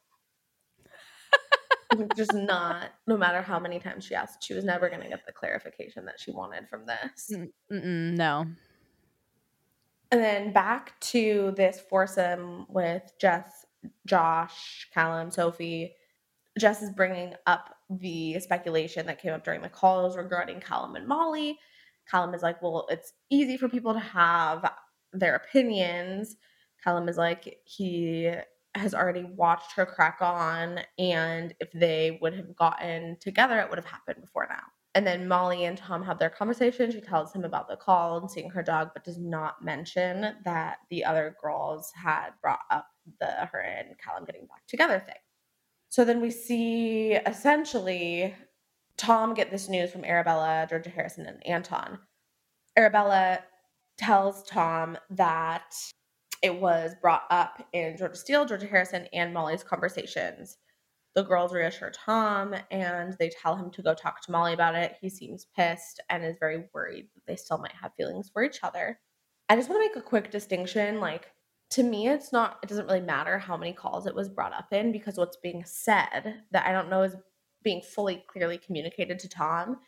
E: Just not, no matter how many times she asked, she was never going to get the clarification that she wanted from this.
D: Mm, mm-mm, no.
E: And then back to this foursome with Jess, Josh, Callum, Sophie. Jess is bringing up the speculation that came up during the calls regarding Callum and Molly. Callum is like, well, it's easy for people to have their opinions. Callum is like, he has already watched her crack on, and if they would have gotten together, it would have happened before now. And then Molly and Tom have their conversation. She tells him about the call and seeing her dog, but does not mention that the other girls had brought up the her and Callum getting back together thing. So then we see essentially Tom get this news from Arabella, Georgia Harrison, and Anton. Arabella tells Tom that it was brought up in Georgia Steele, Georgia Harrison, and Molly's conversations. The girls reassure Tom and they tell him to go talk to Molly about it. He seems pissed and is very worried that they still might have feelings for each other. I just want to make a quick distinction. Like, to me, it's not, it doesn't really matter how many calls it was brought up in because what's being said that I don't know is being fully clearly communicated to Tom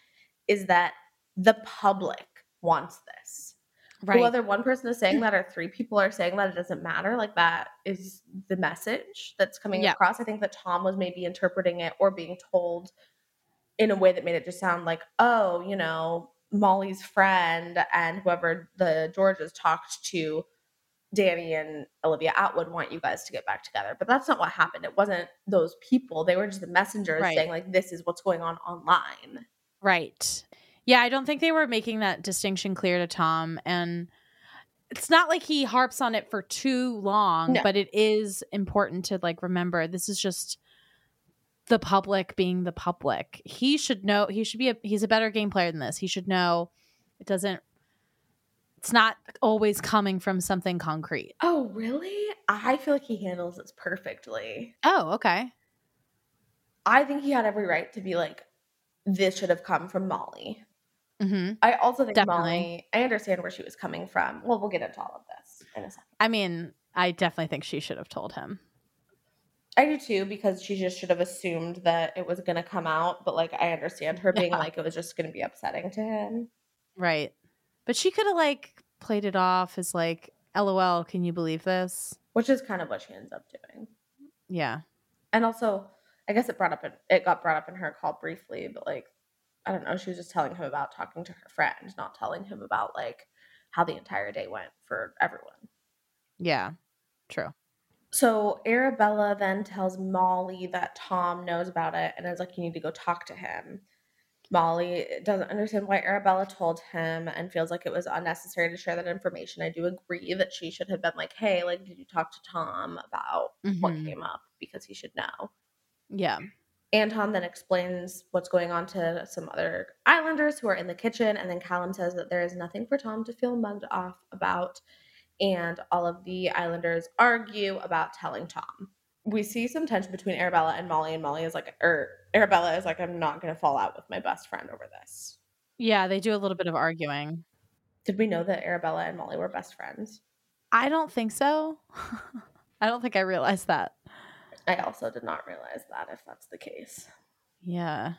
E: is that the public wants this.
D: Right.
E: Whether one person is saying mm. that or three people are saying that, it doesn't matter. Like that is the message that's coming
D: Yeah.
E: across. I think that Tom was maybe interpreting it or being told in a way that made it just sound like, oh, you know, Molly's friend and whoever the Georges talked to, Dani and Olivia Attwood want you guys to get back together. But that's not what happened. It wasn't those people. They were just the messengers
D: Right.
E: saying, like, this is what's going on online.
D: Right. Yeah, I don't think they were making that distinction clear to Tom. And it's not like he harps on it for too long,
E: No.
D: but it is important to like remember this is just the public being the public. He should know he should be a he's a better game player than this. He should know it doesn't it's not always coming from something concrete.
E: Oh, really? I feel like he handles this perfectly.
D: Oh, okay.
E: I think he had every right to be like, this should have come from Molly.
D: hmm
E: I also think
D: Definitely.
E: Molly, I understand where she was coming from. Well, we'll get into all of this in a second.
D: I mean, I definitely think she should have told him.
E: I do too, because she just should have assumed that it was going to come out. But like, I understand her being
D: Yeah.
E: like, it was just going to be upsetting to him.
D: Right. But she could have like played it off as like, LOL, can you believe this?
E: Which is kind of what she ends up doing.
D: Yeah.
E: And also, I guess it brought up in, it got brought up in her call briefly, but like, I don't know. She was just telling him about talking to her friend, not telling him about like how the entire day went for everyone.
D: Yeah. True.
E: So Arabella then tells Molly that Tom knows about it and is like, you need to go talk to him. Molly doesn't understand why Arabella told him and feels like it was unnecessary to share that information. I do agree that she should have been like, hey, like, did you talk to Tom about what
D: Mhm.
E: came up? Because he should know.
D: Yeah.
E: Anton then explains what's going on to some other islanders who are in the kitchen, and then Callum says that there is nothing for Tom to feel mugged off about, and all of the islanders argue about telling Tom. We see some tension between Arabella and Molly, and Molly is like, or Arabella is like, I'm not going to fall out with my best friend over this.
D: Yeah, they do a little bit of arguing.
E: Did we know that Arabella and Molly were best friends?
D: I don't think so. I don't think I realized that.
E: I also did not realize that if that's the case.
D: Yeah.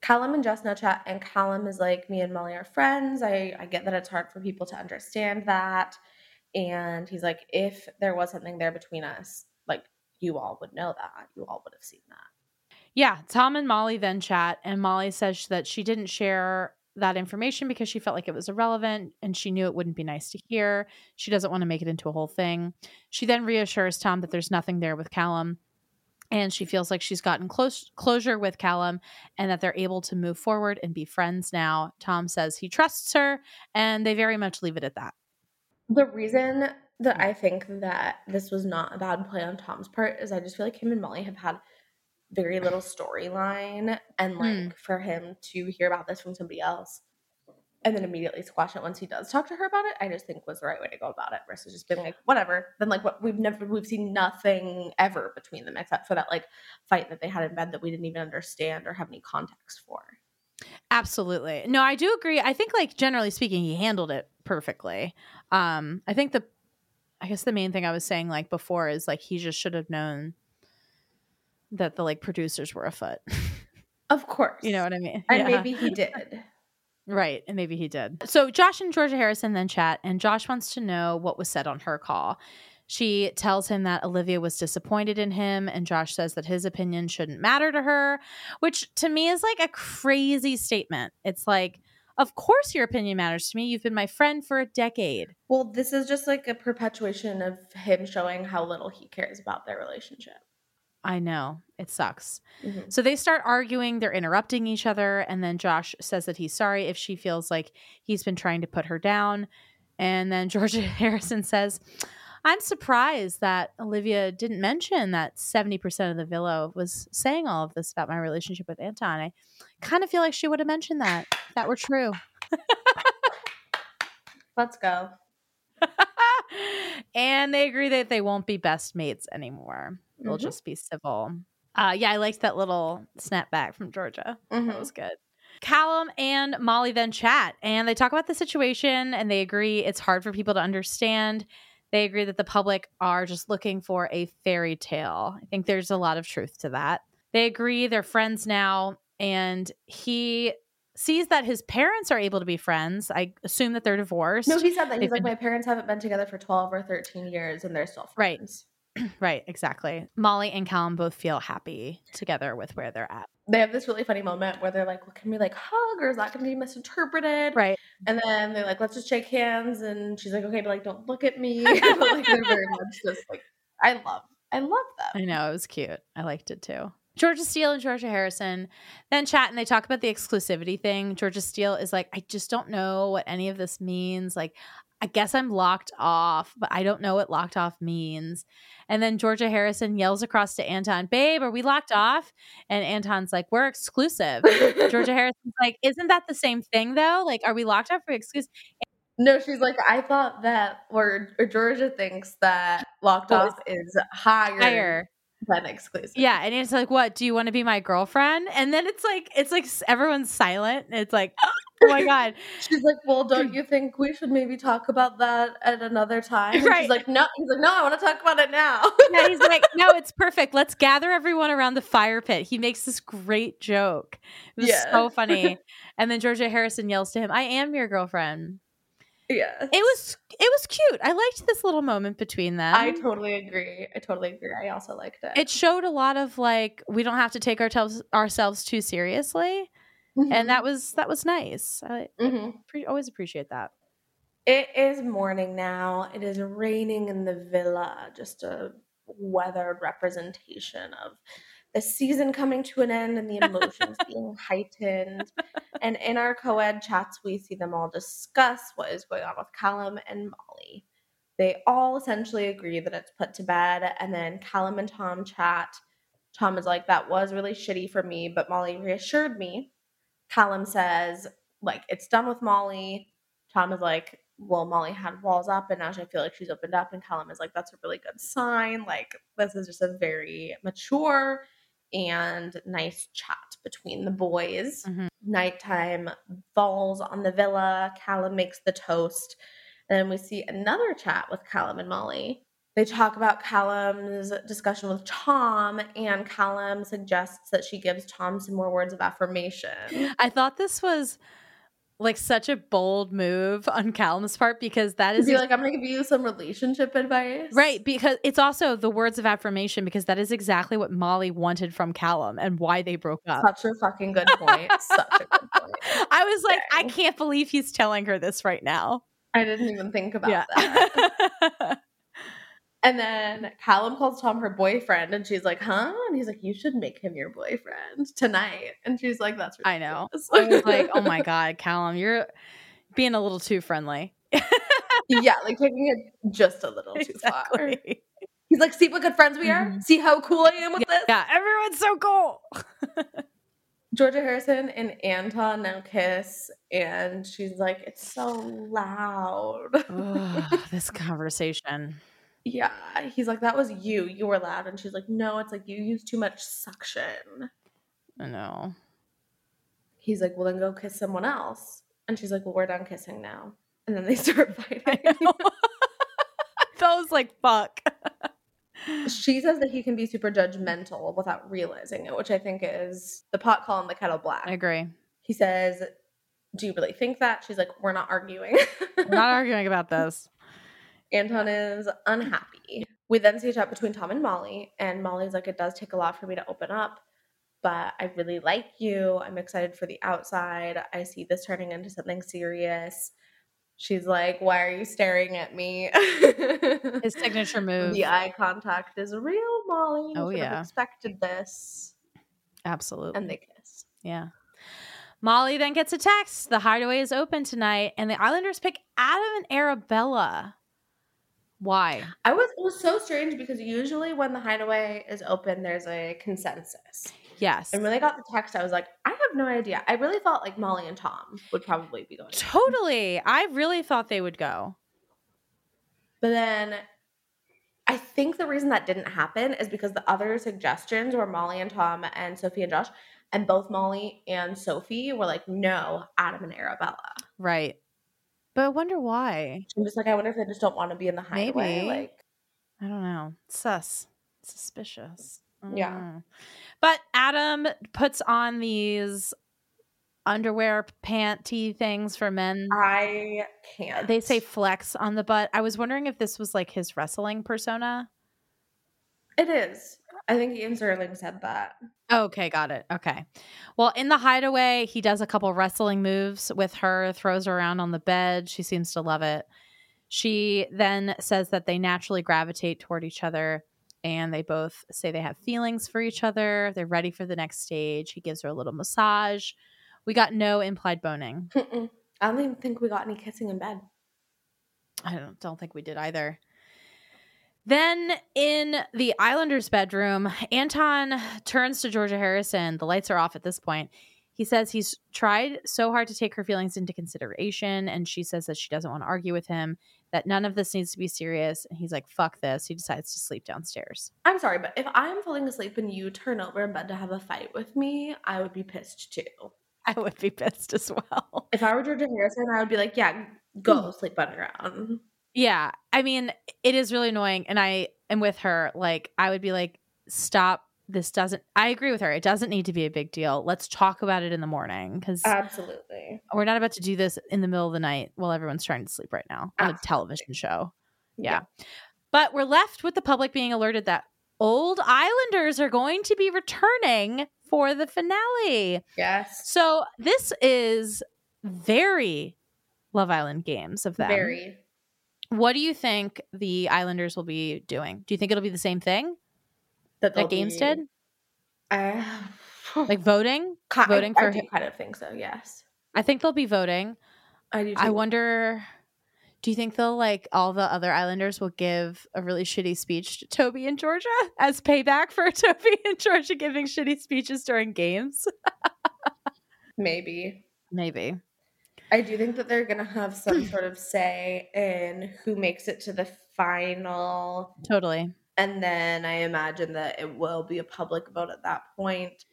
E: Callum and Jess now chat, and Callum is like, Me and Molly are friends. I, I get that it's hard for people to understand that. And he's like, If there was something there between us, like, you all would know that. You all would have seen that.
D: Yeah, Tom and Molly then chat, and Molly says that she didn't share that information because she felt like it was irrelevant and she knew it wouldn't be nice to hear. She doesn't want to make it into a whole thing. She then reassures Tom that there's nothing there with Callum and she feels like she's gotten close closure with Callum and that they're able to move forward and be friends now. Tom says he trusts her and they very much leave it at that.
E: The reason that I think that this was not a bad play on Tom's part is I just feel like him and Molly have had very little storyline. And like
D: Hmm.
E: for him to hear about this from somebody else and then immediately squash it once he does talk to her about it, I just think was the right way to go about it versus just being like, whatever. Then like what we've never we've seen nothing ever between them except for that like fight that they had in bed that we didn't even understand or have any context for.
D: Absolutely. No, I do agree. I think like generally speaking he handled it perfectly. Um I think the I guess the main thing I was saying like before is like he just should have known that the like producers were afoot.
E: Of course.
D: You know what I mean?
E: And
D: Yeah.
E: maybe he did.
D: Right. And maybe he did. So Josh and Georgia Harrison then chat, and Josh wants to know what was said on her call. She tells him that Olivia was disappointed in him, and Josh says that his opinion shouldn't matter to her, which to me is like a crazy statement. It's like, of course your opinion matters to me. You've been my friend for a decade.
E: Well, this is just like a perpetuation of him showing how little he cares about their relationship.
D: I know. It sucks.
E: Mhm.
D: So they start arguing, they're interrupting each other, and then Josh says that he's sorry if she feels like he's been trying to put her down. And then Georgia Harrison says, I'm surprised that Olivia didn't mention that 70% of the villa was saying all of this about my relationship with Anton. I kind of feel like she would have mentioned that if that were true.
E: Let's go.
D: and they agree that they won't be best mates anymore. They'll
E: Mhm.
D: just be civil. Uh, yeah, I liked that little snapback from Georgia. That
E: Mhm.
D: was good. Callum and Molly then chat and they talk about the situation and they agree it's hard for people to understand. They agree that the public are just looking for a fairy tale. I think there's a lot of truth to that. They agree they're friends now and he sees that his parents are able to be friends. I assume that they're divorced.
E: No, he said that. He's
D: They've
E: like,
D: been-
E: my parents haven't been together for 12 or 13 years and they're still
D: Right.
E: friends.
D: Right, exactly. Molly and Callum both feel happy together with where they're at.
E: They have this really funny moment where they're like, well, can we like hug or is that going to be misinterpreted?
D: Right.
E: And then they're like, let's just shake hands. And she's like, okay, but like, don't look at me. but like, they're very much just like, I love, I love them.
D: I know, it was cute. I liked it too. Georgia Steele and Georgia Harrison then chat and they talk about the exclusivity thing. Georgia Steele is like, I just don't know what any of this means. Like, I guess I'm locked off, but I don't know what locked off means. And then Georgia Harrison yells across to Anton, Babe, are we locked off? And Anton's like, We're exclusive. Georgia Harrison's like, Isn't that the same thing though? Like, are we locked up for exclusive?
E: No, she's like, I thought that, or, or Georgia thinks that locked
D: Oh,
E: off is higher,
D: Higher.
E: Than exclusive.
D: Yeah, and it's like, what? Do you want to be my girlfriend? And then it's like, it's like everyone's silent. It's like, oh my god,
E: She's like, well, don't mm. you think we should maybe talk about that at another time?
D: Right.
E: She's like, no. He's like, no, I want to talk about it now.
D: yeah, he's like, no, it's perfect. Let's gather everyone around the fire pit. He makes this great joke. It was
E: Yeah.
D: so funny. And then Georgia Harrison yells to him, "I am your girlfriend."
E: Yeah.
D: It was it was cute. I liked this little moment between them.
E: I totally agree. I totally agree. I also liked it.
D: it showed a lot of like we don't have to take ourselves ourselves too seriously,
E: Mhm.
D: and that was that was nice. I
E: Mhm.
D: pre- always appreciate that.
E: It is morning now. It is raining in the villa. Just a weathered representation of the season coming to an end and the emotions being heightened. And in our co ed chats, we see them all discuss what is going on with Callum and Molly. They all essentially agree that it's put to bed. And then Callum and Tom chat. Tom is like, that was really shitty for me, but Molly reassured me. Callum says, like, it's done with Molly. Tom is like, well, Molly had walls up and now I feel like she's opened up. And Callum is like, that's a really good sign. Like, this is just a very mature and nice chat between the boys.
D: Mhm.
E: Nighttime falls on the villa. Callum makes the toast. And then we see another chat with Callum and Molly. They talk about Callum's discussion with Tom, and Callum suggests that she gives Tom some more words of affirmation.
D: I thought this was like such a bold move on Callum's part because that is
E: be like, I'm gonna give you some relationship advice.
D: right because it's also the words of affirmation because that is exactly what Molly wanted from Callum and why they broke up.
E: Such a fucking good point. Such a good point.
D: I was like, I can't believe he's telling her this right now.
E: I didn't even think about
D: Yeah.
E: that. And then Callum calls Tom her boyfriend, and she's like, "Huh?" And he's like, "You should make him your boyfriend tonight." And she's like, "That's right.
D: I know. I was like, oh my god, Callum, you're being a little too friendly.
E: yeah, like taking it just a little too far. He's like, "See what good friends we are. Mm-hmm. See how cool I am with this."
D: Yeah, everyone's so cool.
E: Georgia Harrison and Anton now kiss, and she's like, "It's so loud."
D: Ugh, this conversation.
E: Yeah, he's like, "That was you. You were loud," and she's like, "No, it's like you use too much suction."
D: I know.
E: He's like, "Well, then go kiss someone else," and she's like, "Well, we're done kissing now." And then they start fighting.
D: I was like, fuck.
E: she says that he can be super judgmental without realizing it, which I think is the pot calling the kettle black.
D: I agree.
E: He says, Do you really think that? She's like, We're not arguing.
D: We're not arguing about this.
E: Anton is unhappy. We then see a chat between Tom and Molly, and Molly's like, It does take a lot for me to open up, but I really like you. I'm excited for the outside. I see this turning into something serious. She's like, Why are you staring at me?
D: His signature move.
E: The eye contact is real, Molly. You
D: Oh, yeah.
E: expected this.
D: Absolutely.
E: And they kiss.
D: Yeah. Molly then gets a text. The hideaway is open tonight, and the Islanders pick Adam and Arabella. Why?
E: I was it was so strange because usually when the hideaway is open, there's a consensus.
D: Yes.
E: And when they got the text, I was like, I have no idea. I really thought like Molly and Tom would probably be going.
D: Totally. I really thought they would go.
E: But then I think the reason that didn't happen is because the other suggestions were Molly and Tom and Sophie and Josh. And both Molly and Sophie were like, no, Adam and Arabella.
D: Right. But I wonder why.
E: I'm just like, I wonder if they just don't want to be in the hideaway.
D: Maybe.
E: Like,
D: I don't know. Sus. Suspicious.
E: Yeah.
D: know. But Adam puts on these underwear panty things for men.
E: I can't.
D: They say flex on the butt. I was wondering if this was like his wrestling persona.
E: It is. I think Ian Stirling said that.
D: Okay, got it. Okay. Well, in the hideaway, he does a couple wrestling moves with her, throws her around on the bed. She seems to love it. She then says that they naturally gravitate toward each other and they both say they have feelings for each other. They're ready for the next stage. He gives her a little massage. We got no implied boning.
E: Mm-mm. I don't even think we got any kissing in bed.
D: I don't, don't think we did either. Then in the Islanders' bedroom, Anton turns to Georgia Harrison. The lights are off at this point. He says he's tried so hard to take her feelings into consideration, and she says that she doesn't want to argue with him, that none of this needs to be serious. And he's like, fuck this. He decides to sleep downstairs.
E: I'm sorry, but if I'm falling asleep and you turn over in bed to have a fight with me, I would be pissed too.
D: I would be pissed as well.
E: If I were Georgia Harrison, I would be like, yeah, go sleep underground.
D: Yeah. I mean, it is really annoying. And I am with her. Like, I would be like, stop. This doesn't, I agree with her. It doesn't need to be a big deal. Let's talk about it in the morning because
E: Absolutely.
D: we're not about to do this in the middle of the night while everyone's trying to sleep right now on a television show. Yeah. But we're left with the public being alerted that old Islanders are going to be returning for the finale.
E: Yes.
D: So this is very, Love Island games of them.
E: Very.
D: What do you think the Islanders will be doing? Do you think it'll be the same thing
E: That,
D: that games
E: be-
D: did?
E: Uh,
D: Like voting? voting
E: I,
D: for
E: I kind of think so. Yes,
D: I think they'll be voting.
E: I do. Too.
D: I wonder do you think they'll like all the other Islanders will give a really shitty speech to Toby and Georgia as payback for Toby and Georgia giving shitty speeches during games?
E: maybe.
D: Maybe.
E: I do think that they're gonna have some sort of say in who makes it to the final,
D: Totally.
E: and then I imagine that it will be a public vote at that point.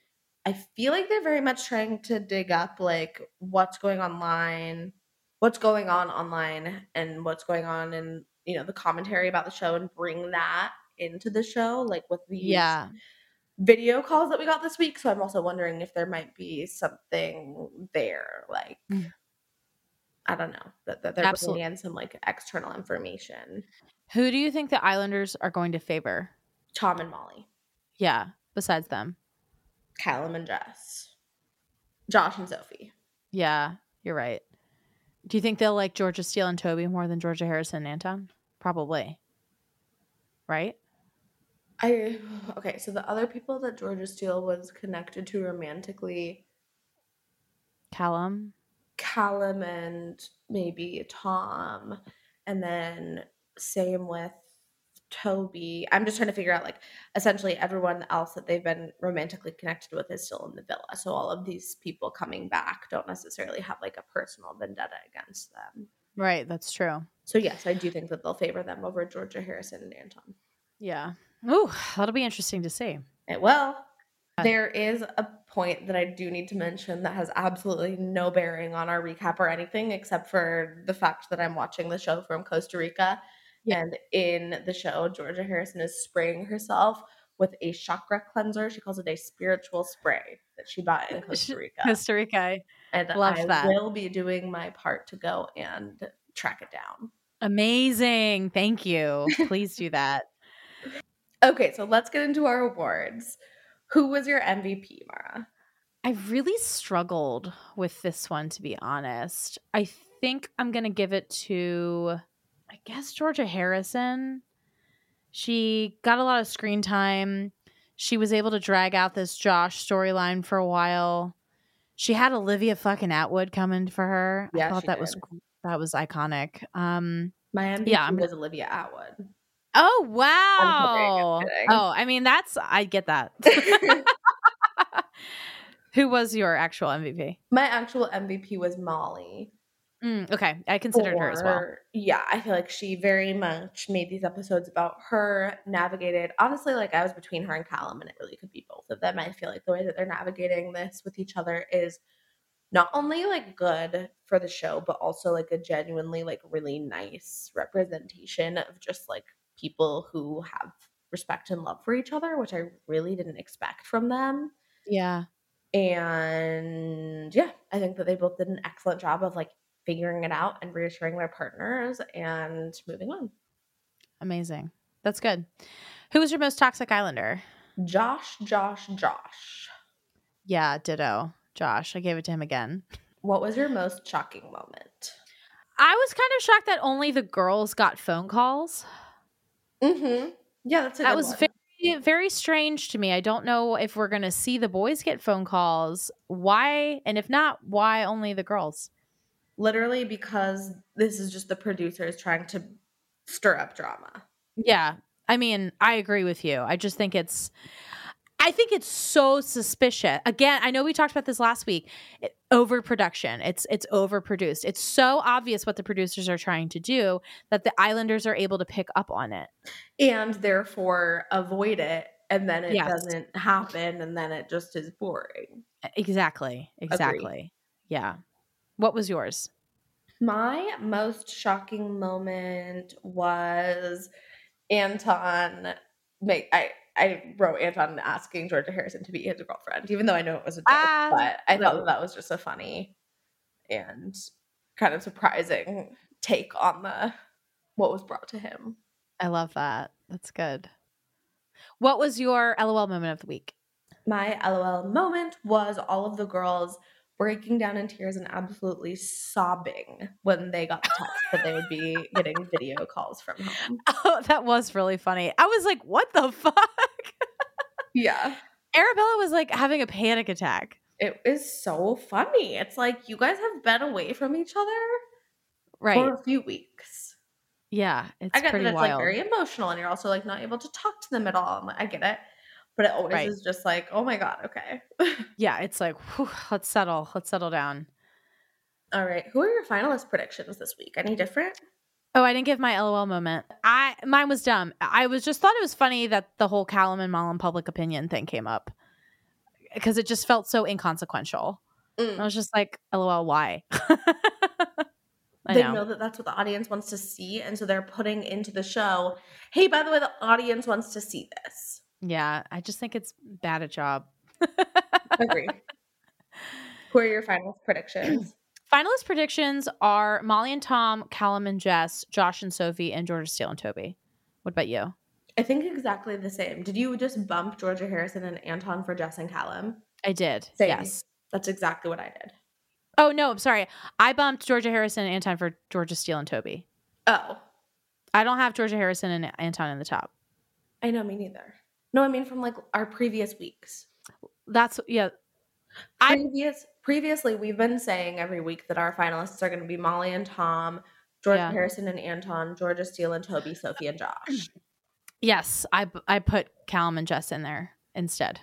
E: I feel like they're very much trying to dig up like what's going online, what's going on online, and what's going on in you know the commentary about the show, and bring that into the show, like with these
D: Yeah.
E: video calls that we got this week. So I'm also wondering if there might be something there, like
D: Mm.
E: I don't know that, that they're
D: Absolute-
E: bringing in some like external information.
D: Who do you think the Islanders are going to favor?
E: Tom and Molly,
D: Yeah, besides them.
E: Callum and Jess, Josh and Sophie.
D: Yeah, you're right. Do you think they'll like Georgia Steele and Toby more than Georgia Harrison and Anton? Probably. Right?
E: I okay. So the other people that Georgia Steele was connected to romantically,
D: Callum.
E: Callum and maybe Tom, and then same with Toby. I'm just trying to figure out like essentially everyone else that they've been romantically connected with is still in the villa. So all of these people coming back don't necessarily have like a personal vendetta against them.
D: Right, that's true.
E: So yes, I do think that they'll favor them over Georgia Harrison and Anton.
D: Yeah. Ooh, that'll be interesting to see.
E: It will. There is a point that I do need to mention that has absolutely no bearing on our recap or anything except for the fact that I'm watching the show from Costa Rica. And in the show, Georgia Harrison is spraying herself with a chakra cleanser. She calls it a spiritual spray that she bought in Costa Rica.
D: Costa Rica.
E: and
D: love
E: I
D: that.
E: will be doing my part to go and track it down.
D: Amazing. Thank you. Please do that.
E: Okay, so let's get into our awards. Who was your MVP, Maura?
D: I really struggled with this one, to be honest. I think I'm going to give it to, I guess, Georgia Harrison. She got a lot of screen time. She was able to drag out this Josh storyline for a while. She had Olivia fucking Attwood coming for her.
E: Yeah,
D: I thought that was that was iconic. Um,
E: My MVP
D: Yeah, I'm-
E: was Olivia Attwood.
D: Oh
E: I'm
D: wow!
E: kidding.
D: Oh, I mean that's I get that. Who was your actual MVP?
E: My actual MVP was Molly.
D: Mm, okay, I considered her as well.
E: Yeah, I feel like she very much made these episodes about her, navigated. Honestly, like I was between her and Callum, and it really could be both of them. I feel like the way that they're navigating this with each other is not only like good for the show, but also like a genuinely like really nice representation of just like people who have respect and love for each other, which I really didn't expect from them.
D: Yeah.
E: And yeah, I think that they both did an excellent job of like figuring it out and reassuring their partners and moving on.
D: Amazing. That's good. Who was your most toxic Islander?
E: Josh, Josh, Josh.
D: Yeah, ditto. Josh. I gave it to him again.
E: What was your most shocking moment?
D: I was kind of shocked that only the girls got phone calls.
E: Mm-hmm. Yeah, that's a
D: That
E: good
D: was
E: one.
D: very, very strange to me. I don't know if we're going to see the boys get phone calls. Why? And if not, why only the girls?
E: literally because this is just the producers trying to stir up drama.
D: Yeah. I mean, I agree with you. I just think it's I think it's so suspicious. Again, I know we talked about this last week. It, overproduction. It's it's overproduced. It's so obvious what the producers are trying to do that the Islanders are able to pick up on it.
E: And therefore avoid it and then it
D: Yes.
E: doesn't happen and then it just is boring.
D: Exactly. Exactly. Yeah. What was yours?
E: My most shocking moment was Anton. Make I I wrote Anton asking Georgia Harrison to be his girlfriend, even though I know it was a joke.
D: Ah,
E: but I thought that, that was just a funny and kind of surprising take on the what was brought to him.
D: I love that. That's good. What was your LOL moment of the week?
E: My LOL moment was all of the girls breaking down in tears and absolutely sobbing when they got the text that they would be getting video calls from home.
D: Oh, that was really funny. I was like, what the fuck?
E: Yeah.
D: Arabella was like having a panic attack.
E: It is so funny. It's like you guys have been away from each other
D: Right.
E: for a few weeks.
D: Yeah, it's
E: I get
D: pretty
E: that it's
D: wild.
E: like very emotional and you're also like not able to talk to them at all. Like, I get it. But it always
D: Right.
E: is just like, oh my God, okay.
D: yeah, it's like, whew, let's settle. Let's settle down.
E: all right. Who are your finalist predictions this week? Any different?
D: Oh, I didn't give my LOL moment. I mine was dumb. I was just thought it was funny that the whole Callum and Molly public opinion thing came up because it just felt so inconsequential.
E: Mm.
D: I was just like, LOL, why? I
E: they
D: know.
E: know. that that's what the audience wants to see. And so they're putting into the show, hey, by the way, the audience wants to see this.
D: Yeah, I just think it's bad a job.
E: Agree. Who are your finalist predictions?
D: Finalist predictions are Molly and Tom, Callum and Jess, Josh and Sophie, and Georgia Steele and Toby. What about you?
E: I think exactly the same. Did you just bump Georgia Harrison and Anton for Jess and Callum?
D: I did.
E: Same.
D: Yes.
E: That's exactly what I did.
D: Oh no, I'm sorry. I bumped Georgia Harrison and Anton for Georgia Steele and Toby.
E: Oh,
D: I don't have Georgia Harrison and Anton in the top.
E: I know, me neither. No, I mean from like our previous weeks.
D: That's yeah. I
E: Previous previously we've been saying every week that our finalists are going to be Molly and Tom, Georgia
D: Yeah.
E: Harrison and Anton, Georgia Steele and Toby, Sophie and Josh.
D: yes, I I put Callum and Jess in there instead.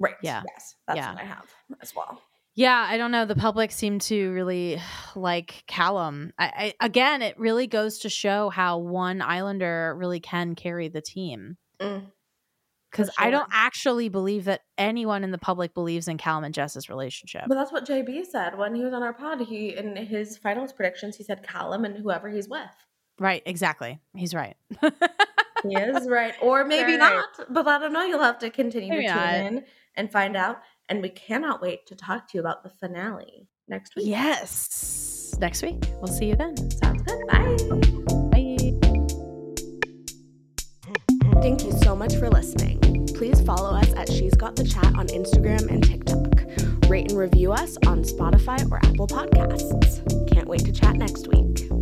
E: Right.
D: Yeah.
E: Yes. That's
D: Yeah.
E: what I have as well.
D: Yeah, I don't know. The public seemed to really like Callum. I, I again, it really goes to show how one Islander really can carry the team.
E: Mm.
D: Because I don't actually believe that anyone in the public believes in Callum and Jess's relationship.
E: But that's what JB said when he was on our pod. He in his finals predictions, he said Callum and whoever he's with.
D: right? Exactly. He's right.
E: He is right, or maybe
D: right.
E: not. But I don't know. You'll have to continue
D: Maybe
E: to
D: not.
E: tune in and find out. And we cannot wait to talk to you about the finale next week.
D: yes. Next week, we'll see you then.
E: Sounds good. Bye.
D: Bye.
E: Thank you so much for listening. Please follow us at She's Got the Chat on Instagram and TikTok. Rate and review us on Spotify or Apple Podcasts. Can't wait to chat next week.